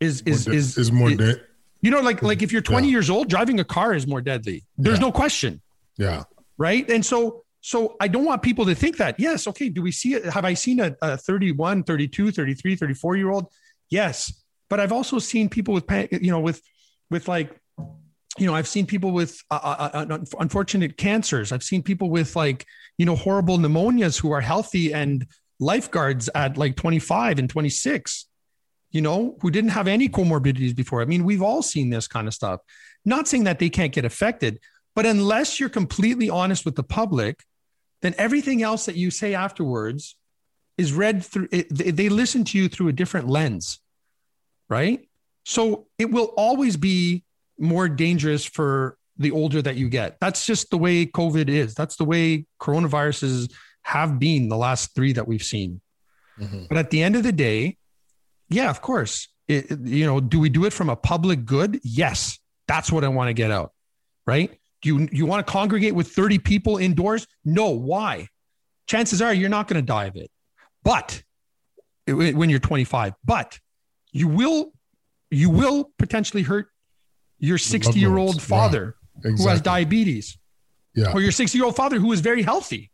Speaker 2: is, is,
Speaker 1: de-
Speaker 2: is,
Speaker 1: is more dead.
Speaker 2: You know, like, like if you're 20 yeah. years old, driving a car is more deadly. There's yeah. no question.
Speaker 1: Yeah.
Speaker 2: Right. And so so I don't want people to think that, yes, okay, do we see it? Have I seen a, a 31, 32, 33, 34 year old? Yes. But I've also seen people with, you know, with, with like, you know, I've seen people with uh, uh, uh unfortunate cancers. I've seen people with like, you know, horrible pneumonias who are healthy and lifeguards at like 25 and 26, you know, who didn't have any comorbidities before. I mean, we've all seen this kind of stuff. Not saying that they can't get affected, but unless you're completely honest with the public, then everything else that you say afterwards is read through it, they listen to you through a different lens right? So it will always be more dangerous for the older that you get. That's just the way covid is. That's the way coronaviruses have been the last three that we've seen. Mm-hmm. but at the end of the day yeah of course. It, you know do we do it from a public good? Yes. That's what i want to get out right do you, you want to congregate with 30 people indoors? No. Why? Chances are you're not going to die of it. But when you're 25, but you will you will potentially hurt your 60 year old father yeah, exactly. who has diabetes.
Speaker 1: Yeah.
Speaker 2: Or your 60 year old father who is very healthy.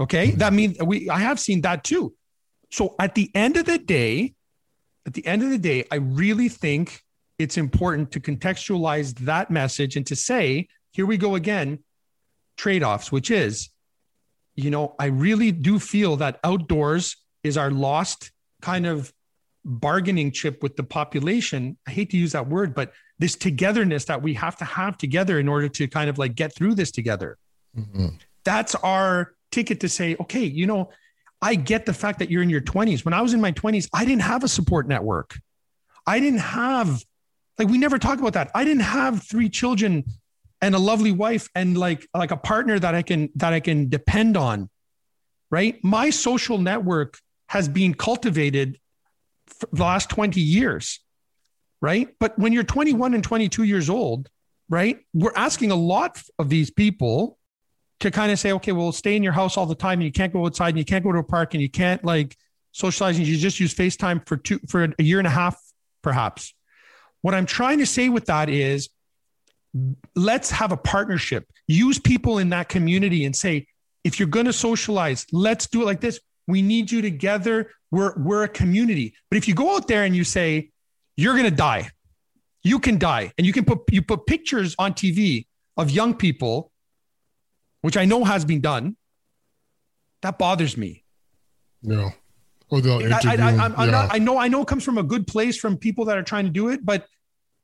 Speaker 2: Okay. Mm-hmm. That means we I have seen that too. So at the end of the day, at the end of the day, I really think it's important to contextualize that message and to say, here we go again trade offs, which is, you know, I really do feel that outdoors is our lost kind of bargaining chip with the population. I hate to use that word, but this togetherness that we have to have together in order to kind of like get through this together. Mm-hmm. That's our ticket to say, okay, you know, I get the fact that you're in your 20s. When I was in my 20s, I didn't have a support network. I didn't have, like, we never talk about that. I didn't have three children and a lovely wife and like like a partner that I can that I can depend on. Right? My social network has been cultivated for the last 20 years. Right? But when you're 21 and 22 years old, right? We're asking a lot of these people to kind of say, okay, well, stay in your house all the time and you can't go outside and you can't go to a park and you can't like socialize and you just use FaceTime for two for a year and a half, perhaps. What I'm trying to say with that is let's have a partnership. Use people in that community and say, if you're going to socialize, let's do it like this. We need you together. We're, we're a community. But if you go out there and you say, you're going to die, you can die. And you can put, you put pictures on TV of young people, which I know has been done. That bothers me.
Speaker 1: No.
Speaker 2: Oh, I, I, I, yeah. not, I know, I know it comes from a good place from people that are trying to do it, but,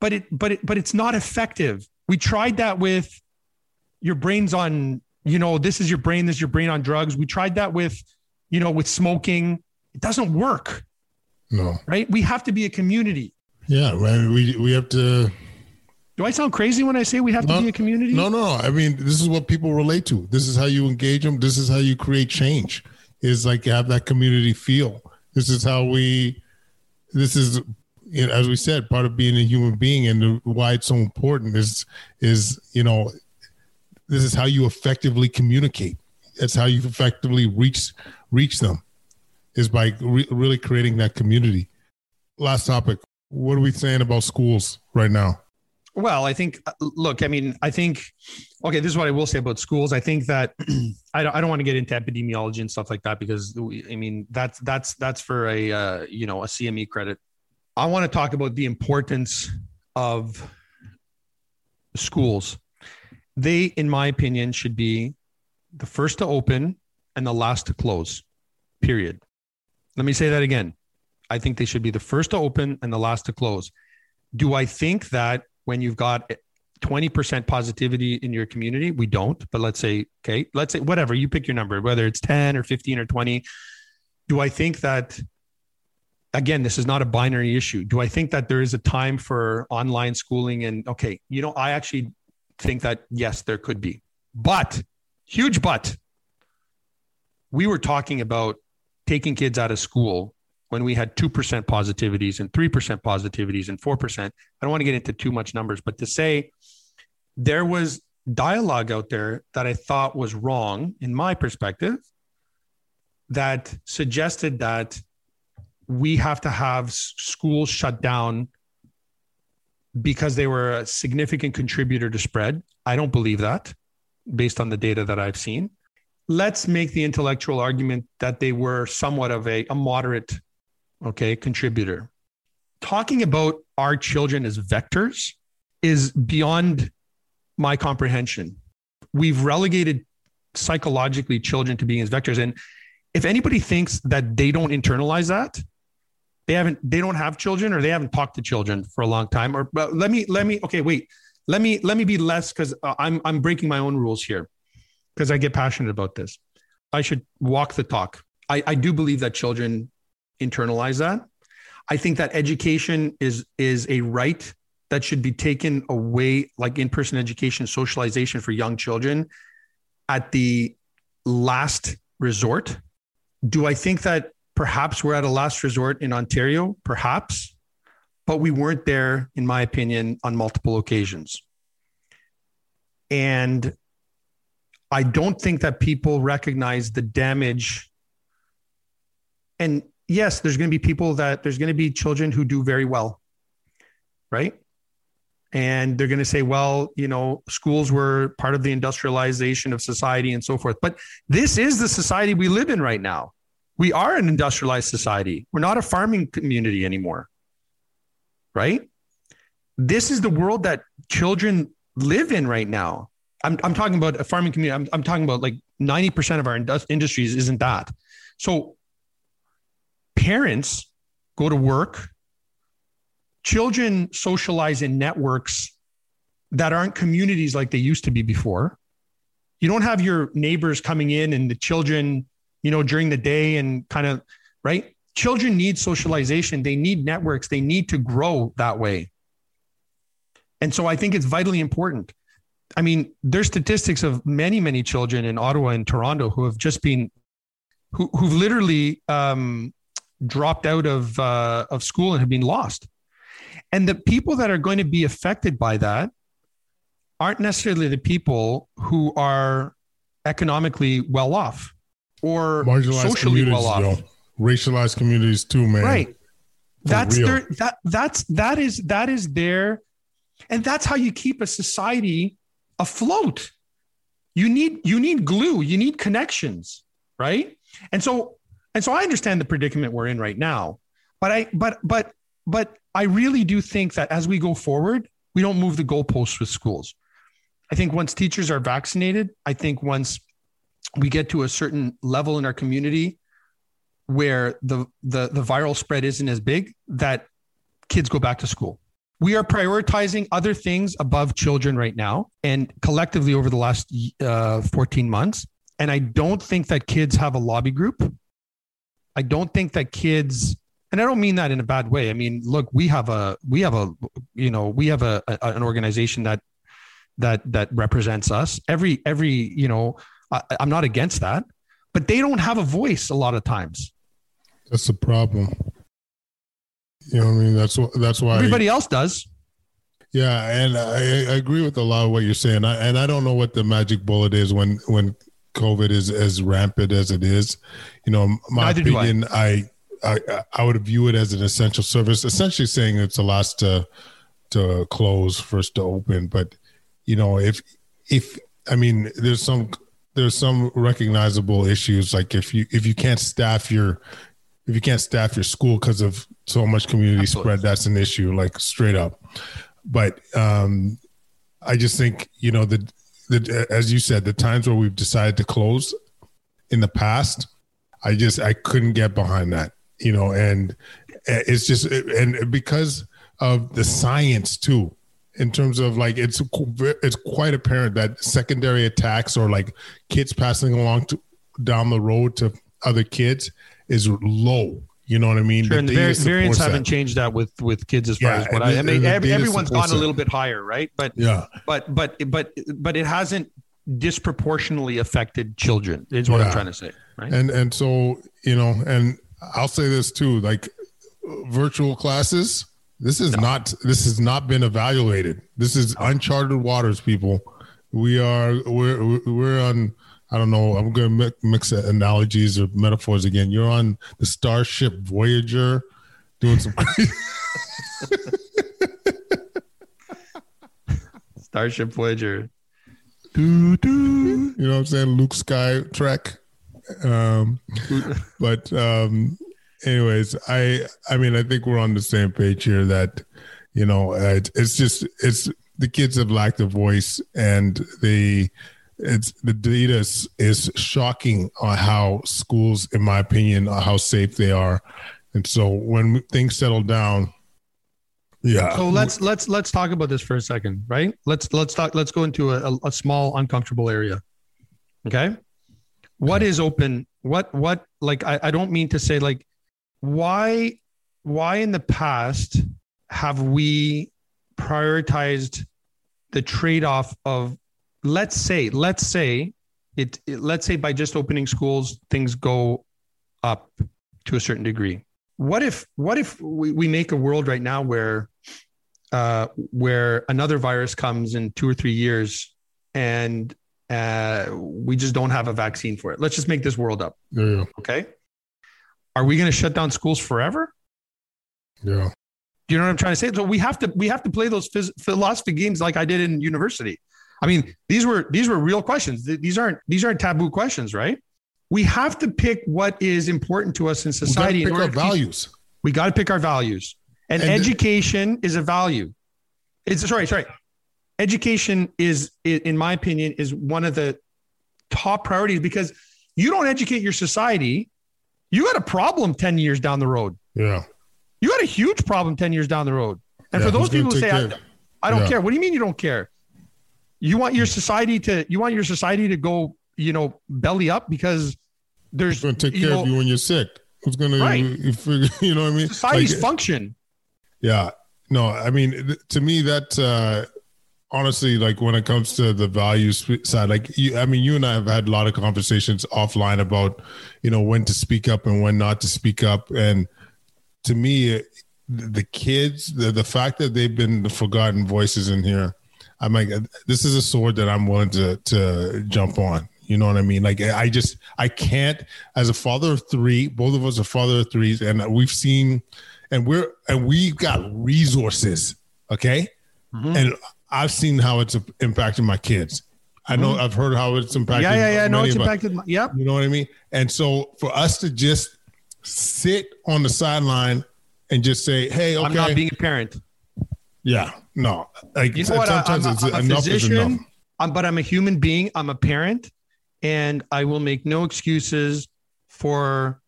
Speaker 2: but it, but it, but it's not effective. We tried that with your brain's on, you know, this is your brain, this is your brain on drugs. We tried that with, you know, with smoking. It doesn't work.
Speaker 1: No.
Speaker 2: Right? We have to be a community.
Speaker 1: Yeah, right. We we have to
Speaker 2: do I sound crazy when I say we have no, to be a community?
Speaker 1: No, no. I mean, this is what people relate to. This is how you engage them. This is how you create change. Is like have that community feel. This is how we. This is you know, as we said, part of being a human being and why it's so important is is you know this is how you effectively communicate. That's how you effectively reach reach them is by re- really creating that community. Last topic. What are we saying about schools right now?
Speaker 2: Well, I think, look, I mean, I think, okay, this is what I will say about schools. I think that I don't, I don't want to get into epidemiology and stuff like that because I mean, that's, that's, that's for a, uh, you know, a CME credit I want to talk about the importance of schools. They, in my opinion, should be the first to open and the last to close, period. Let me say that again. I think they should be the first to open and the last to close. Do I think that when you've got 20% positivity in your community, we don't, but let's say, okay, let's say whatever, you pick your number, whether it's 10 or 15 or 20. Do I think that again, this is not a binary issue. Do I think that there is a time for online schooling? And okay, you know, I actually think that yes, there could be, but huge but. We were talking about taking kids out of school when we had 2% positivities and 3% positivities and 4%. I don't want to get into too much numbers, but to say there was dialogue out there that I thought was wrong in my perspective that suggested that we have to have schools shut down because they were a significant contributor to spread. I don't believe that based on the data that I've seen. Let's make the intellectual argument that they were somewhat of a, a moderate, okay, contributor. Talking about our children as vectors is beyond my comprehension. We've relegated psychologically children to being as vectors. And if anybody thinks that they don't internalize that, they haven't they don't have children or they haven't talked to children for a long time or but let me let me okay wait. Let me let me be less because uh, i'm i'm breaking my own rules here because i get passionate about this. I should walk the talk. I i do believe that children internalize that. I think that education is is a right that should be taken away like in-person education socialization for young children at the last resort. Do i think that Perhaps we're at a last resort in Ontario, perhaps, but we weren't there, in my opinion, on multiple occasions. And I don't think that people recognize the damage. And yes, there's going to be people that there's going to be children who do very well, right? And they're going to say, well, you know, schools were part of the industrialization of society and so forth. But this is the society we live in right now. We are an industrialized society. We're not a farming community anymore. Right? This is the world that children live in right now. I'm, I'm talking about a farming community. I'm, I'm talking about like 90% of our industries isn't that. So parents go to work, children socialize in networks that aren't communities like they used to be before. You don't have your neighbors coming in and the children, you know, during the day and kind of, right? Children need socialization. They need networks. They need to grow that way. And so I think it's vitally important. I mean, there's statistics of many, many children in Ottawa and Toronto who have just been, who, who've literally um, dropped out of uh, of school and have been lost. And the people that are going to be affected by that aren't necessarily the people who are economically well off or socially well off. Yo.
Speaker 1: Racialized communities too, man.
Speaker 2: Right. For that's real. their that that's that is that is their and that's how you keep a society afloat. You need you need glue, you need connections, right? And so and so I understand the predicament we're in right now. But I but but but I really do think that as we go forward, we don't move the goalposts with schools. I think once teachers are vaccinated, I think once we get to a certain level in our community where the the the viral spread isn't as big, that kids go back to school. We are prioritizing other things above children right now, and collectively over the last uh, 14 months. And I don't think that kids have a lobby group. I don't think that kids and I don't mean that in a bad way. I mean, look, we have a we have a you know we have a, a an organization that that that represents us. Every every you know I, I'm not against that, but they don't have a voice a lot of times.
Speaker 1: That's the problem. You know what I mean? That's what that's why
Speaker 2: everybody else does.
Speaker 1: Yeah, and I, I agree with a lot of what you're saying. I, and I don't know what the magic bullet is when when COVID is as rampant as it is. You know, my Neither opinion, I. I, I would view it as an essential service, essentially saying it's the last to to close, first to open. But you know, if if I mean, there's some there's some recognizable issues like if you if you can't staff your if you can't staff your school because of so much community Absolutely. spread, that's an issue, like straight up. But um, I just think you know the the as you said, the times where we've decided to close in the past, I just I couldn't get behind that, you know, and it's just and because of the science too in terms of like it's it's quite apparent that secondary attacks or like kids passing along to, down the road to other kids is low you know what I mean?
Speaker 2: Sure, and the variants haven't changed that with with kids as far yeah, as what I, I mean. everyone's gone a little bit higher, right? But
Speaker 1: yeah,
Speaker 2: but but but but it hasn't disproportionately affected children. Is what yeah. I'm trying to say, right?
Speaker 1: And and so you know, and I'll say this too, like virtual classes. This is no. not. This has not been evaluated. This is uncharted waters, people. We are we're we're on I don't know. I'm going to mix analogies or metaphors again. You're on the Starship Voyager doing some.
Speaker 2: Starship Voyager.
Speaker 1: Do, do. You know what I'm saying? Luke Sky Trek. Um, but um, anyways, I I mean I think we're on the same page here that you know it's, it's just it's the kids have lacked a voice and they it's the data is, is shocking on how schools, in my opinion, how safe they are. And so when things settle down, yeah.
Speaker 2: So let's let's let's talk about this for a second, right? Let's let's talk. Let's go into a, a small uncomfortable area. Okay. What is open? What what like I, I don't mean to say like why why in the past have we prioritized the trade-off of let's say let's say it, it, let's say by just opening schools things go up to a certain degree. What if what if we, we make a world right now where uh, where another virus comes in two or three years and uh, we just don't have a vaccine for it? Let's just make this world up.
Speaker 1: Yeah.
Speaker 2: okay are we going to shut down schools forever
Speaker 1: yeah
Speaker 2: do you know what i'm trying to say so we have to we have to play those phys- philosophy games like i did in university I mean, these were these were real questions. These aren't these aren't taboo questions, right? We have to pick what is important to us in society.
Speaker 1: We pick our values.
Speaker 2: Keep, we got to pick our values, and, and education the, is a value. It's sorry, sorry. education is, in my opinion, is one of the top priorities because you don't educate your society, you got a problem 10 years down the road.
Speaker 1: Yeah.
Speaker 2: You got a huge problem 10 years down the road. And yeah, for those people who say, I, I, don't yeah. care. What do you mean you don't care? You want your society to, you want your society to go, you know, belly up because there's
Speaker 1: going to take care know, of you when you're sick. Who's going
Speaker 2: right.
Speaker 1: to, you know what I mean?
Speaker 2: Society's like, function.
Speaker 1: Yeah. No, I mean, to me, that, uh, honestly, like when it comes to the values side, like you, I mean, you and I have had a lot of conversations offline about, you know, when to speak up and when not to speak up. And to me, the kids, the, the fact that they've been the forgotten voices in here, I'm like, this is a sword that I'm willing to, to jump on. You know what I mean? Like, I just, I can't, as a father of three, both of us are father of threes, and we've seen, and we're, and we've got resources. Okay. Mm-hmm. And I've seen how it's impacted my kids. I know mm-hmm. I've heard how it's impacted.
Speaker 2: Yeah, yeah, yeah. No, it's impacted. My, yep.
Speaker 1: You know what I mean? And so for us to just sit on the sideline and just say, "Hey, okay,
Speaker 2: I'm not being a parent."
Speaker 1: Yeah, no. Like
Speaker 2: you know what? I'm, I'm a physician, I'm, but I'm a human being. I'm a parent, and I will make no excuses for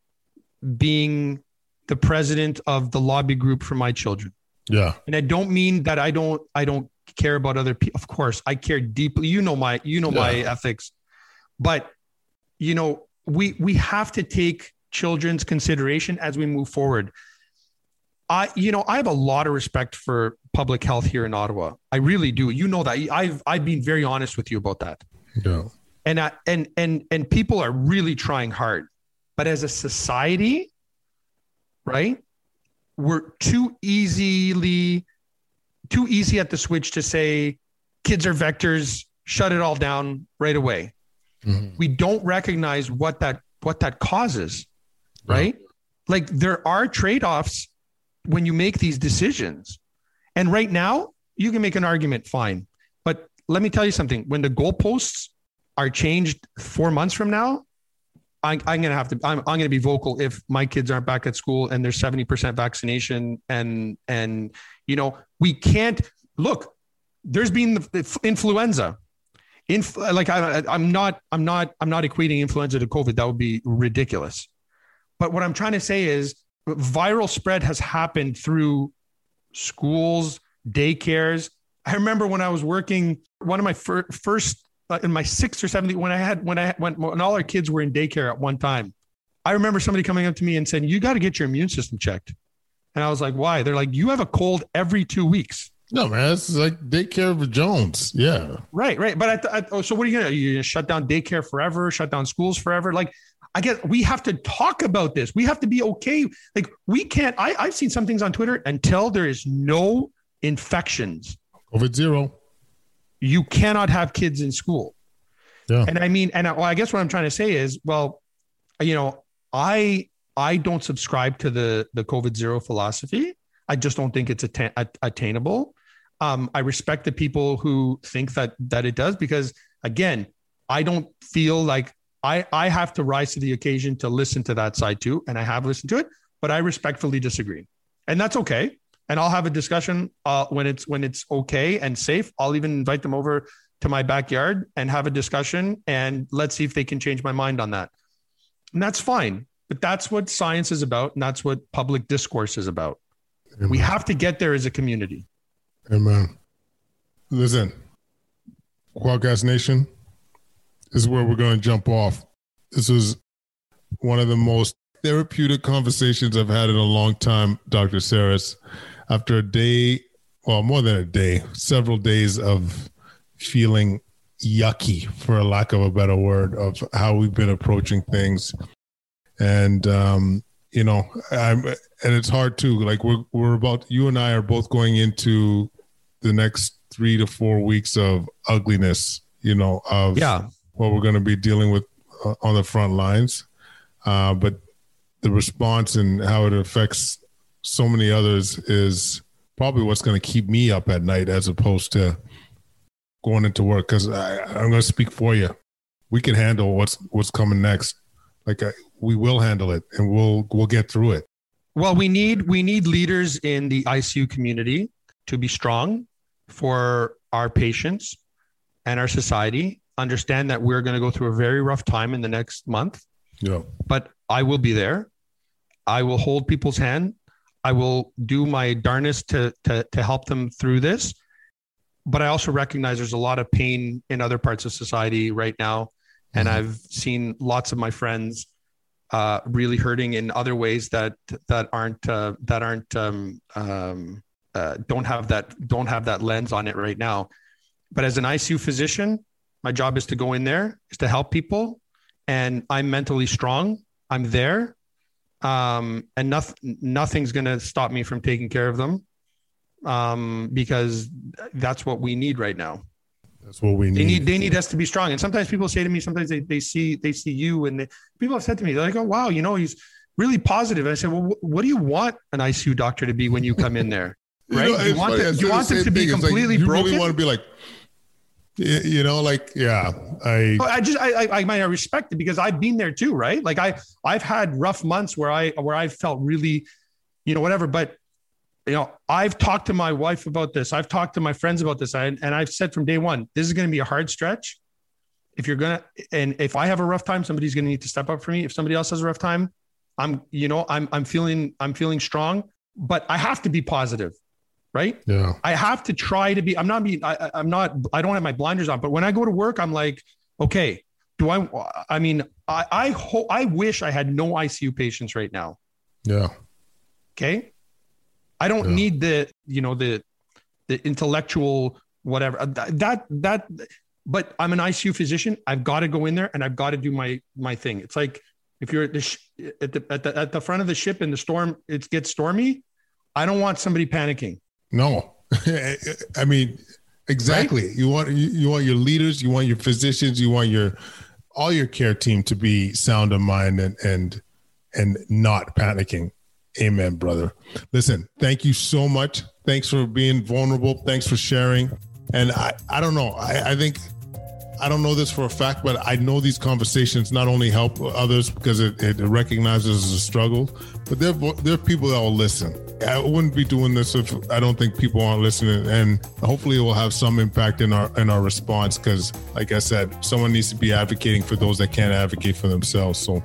Speaker 2: being the president of the lobby group for my children.
Speaker 1: Yeah.
Speaker 2: And I don't mean that I don't I don't care about other people. Of course, I care deeply. You know my you know yeah. my ethics. But you know, we we have to take children's consideration as we move forward. I you know, I have a lot of respect for public health here in Ottawa. I really do. You know that. I've I've been very honest with you about that.
Speaker 1: Yeah.
Speaker 2: And I, and and and people are really trying hard. But as a society, right? We're too easily too easy at the switch to say kids are vectors, shut it all down right away. Mm-hmm. We don't recognize what that what that causes, right? Like there are trade-offs when you make these decisions. And right now, you can make an argument fine. But let me tell you something, when the goalposts are changed 4 months from now, I, am going to have to. I'm, I'm going to be vocal if my kids aren't back at school and there's 70% vaccination and and you know we can't look. There's been the influenza. Inf- like I, I'm not. I'm not. I'm not equating influenza to COVID. That would be ridiculous. But what I'm trying to say is viral spread has happened through schools, daycares. I remember when I was working, one of my fir- first uh, in my sixth or seventh when I had when I when, when all our kids were in daycare at one time. I remember somebody coming up to me and saying, "You got to get your immune system checked." And I was like, "Why?" They're like, "You have a cold every two weeks."
Speaker 1: No, man, this is like daycare for Jones. Yeah,
Speaker 2: right, right. But I, I, oh, so what are you gonna? You gonna shut down daycare forever? Shut down schools forever? Like, I guess we have to talk about this. We have to be okay. Like, we can't. I, I've seen some things on Twitter until there is no infections.
Speaker 1: COVID zero
Speaker 2: you cannot have kids in school.
Speaker 1: Yeah.
Speaker 2: And I mean, and I, well, I guess what I'm trying to say is, well, you know, I I don't subscribe to the the COVID zero philosophy. I just don't think it's atta- attainable. Um, I respect the people who think that that it does because again, I don't feel like I I have to rise to the occasion to listen to that side too, and I have listened to it, but I respectfully disagree, and that's okay and I'll have a discussion uh, when it's when it's okay and safe. I'll even invite them over to my backyard and have a discussion, and let's see if they can change my mind on that. And that's fine, but that's what science is about, and that's what public discourse is about. Amen. We have to get there as a community.
Speaker 1: Amen. Listen, Kwadcast Nation, this is where we're going to jump off. This was one of the most therapeutic conversations I've had in a long time, Dr. Psarras after a day, well, more than a day, several days of feeling yucky, for a lack of a better word, of how we've been approaching things. And, um, you know, I'm, and it's hard too. Like we're, we're about, you and I are both going into the next three to four weeks of ugliness, you know, of
Speaker 2: yeah.
Speaker 1: what we're going to be dealing with uh, on the front lines. Uh, but the response and how it affects so many others is probably what's going to keep me up at night as opposed to going into work because I'm going to speak for you. We can handle what's what's coming next. Like I, we will handle it, and we'll we'll get through it.
Speaker 2: Well, we need we need leaders in the ICU community to be strong for our patients and our society understand that we're going to go through a very rough time in the next month.
Speaker 1: Yeah.
Speaker 2: But I will be there. I will hold people's hand. I will do my darnest to, to, to help them through this. But I also recognize there's a lot of pain in other parts of society right now. And mm-hmm. I've seen lots of my friends uh, really hurting in other ways that that aren't uh, that aren't um, um, uh, don't have that don't have that lens on it right now. But as an ICU physician, my job is to go in there, is to help people, and I'm mentally strong. I'm there, um, and nothing nothing's going to stop me from taking care of them, um, because that's what we need right now.
Speaker 1: That's what we need.
Speaker 2: They need they need us to be strong. And sometimes people say to me, sometimes they, they see they see you, and they, people have said to me, they're like, "Oh wow, you know, he's really positive." And I said, "Well, what do you want an ICU doctor to be when you come in there?" Right? you, know, you want, them, you want them to be completely
Speaker 1: like, you
Speaker 2: broken.
Speaker 1: really want to be like, you know like yeah i
Speaker 2: i just i i, I respect it because i've been there too right? Like i i've had rough months where i where i felt really you know whatever but you know i've talked to my wife about this. I've talked to my friends about this. And, and i've said from day one this is going to be a hard stretch. If you're gonna and if i have a rough time somebody's going to need to step up for me. If somebody else has a rough time i'm you know i'm i'm feeling i'm feeling strong but i have to be positive right?
Speaker 1: Yeah.
Speaker 2: I have to try to be. I'm not being. I, I'm not. I don't have my blinders on. But when I go to work, I'm like, okay. Do I? I mean, I I hope. I wish I had no ICU patients right now.
Speaker 1: Yeah.
Speaker 2: Okay. I don't yeah. need the you know the the intellectual whatever uh, that that. But I'm an ICU physician. I've got to go in there and I've got to do my my thing. It's like if you're at the, sh- at the at the at the front of the ship and the storm it gets stormy. I don't want somebody panicking.
Speaker 1: No, I mean, exactly. Right? You want you, you want your leaders, you want your physicians, you want your all your care team to be sound of mind and and and not panicking. Amen, brother. Listen, thank you so much. Thanks for being vulnerable. Thanks for sharing. And I, I don't know. I, I think I don't know this for a fact, but I know these conversations not only help others because it, it recognizes a struggle, but there there are people that will listen. I wouldn't be doing this if I don't think people aren't listening, and hopefully it will have some impact in our in our response. Because, like I said, someone needs to be advocating for those that can't advocate for themselves. So,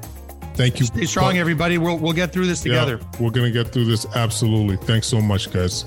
Speaker 1: thank you.
Speaker 2: Stay strong, everybody. We'll we'll get through this together.
Speaker 1: Yeah, we're gonna get through this absolutely. Thanks so much, guys.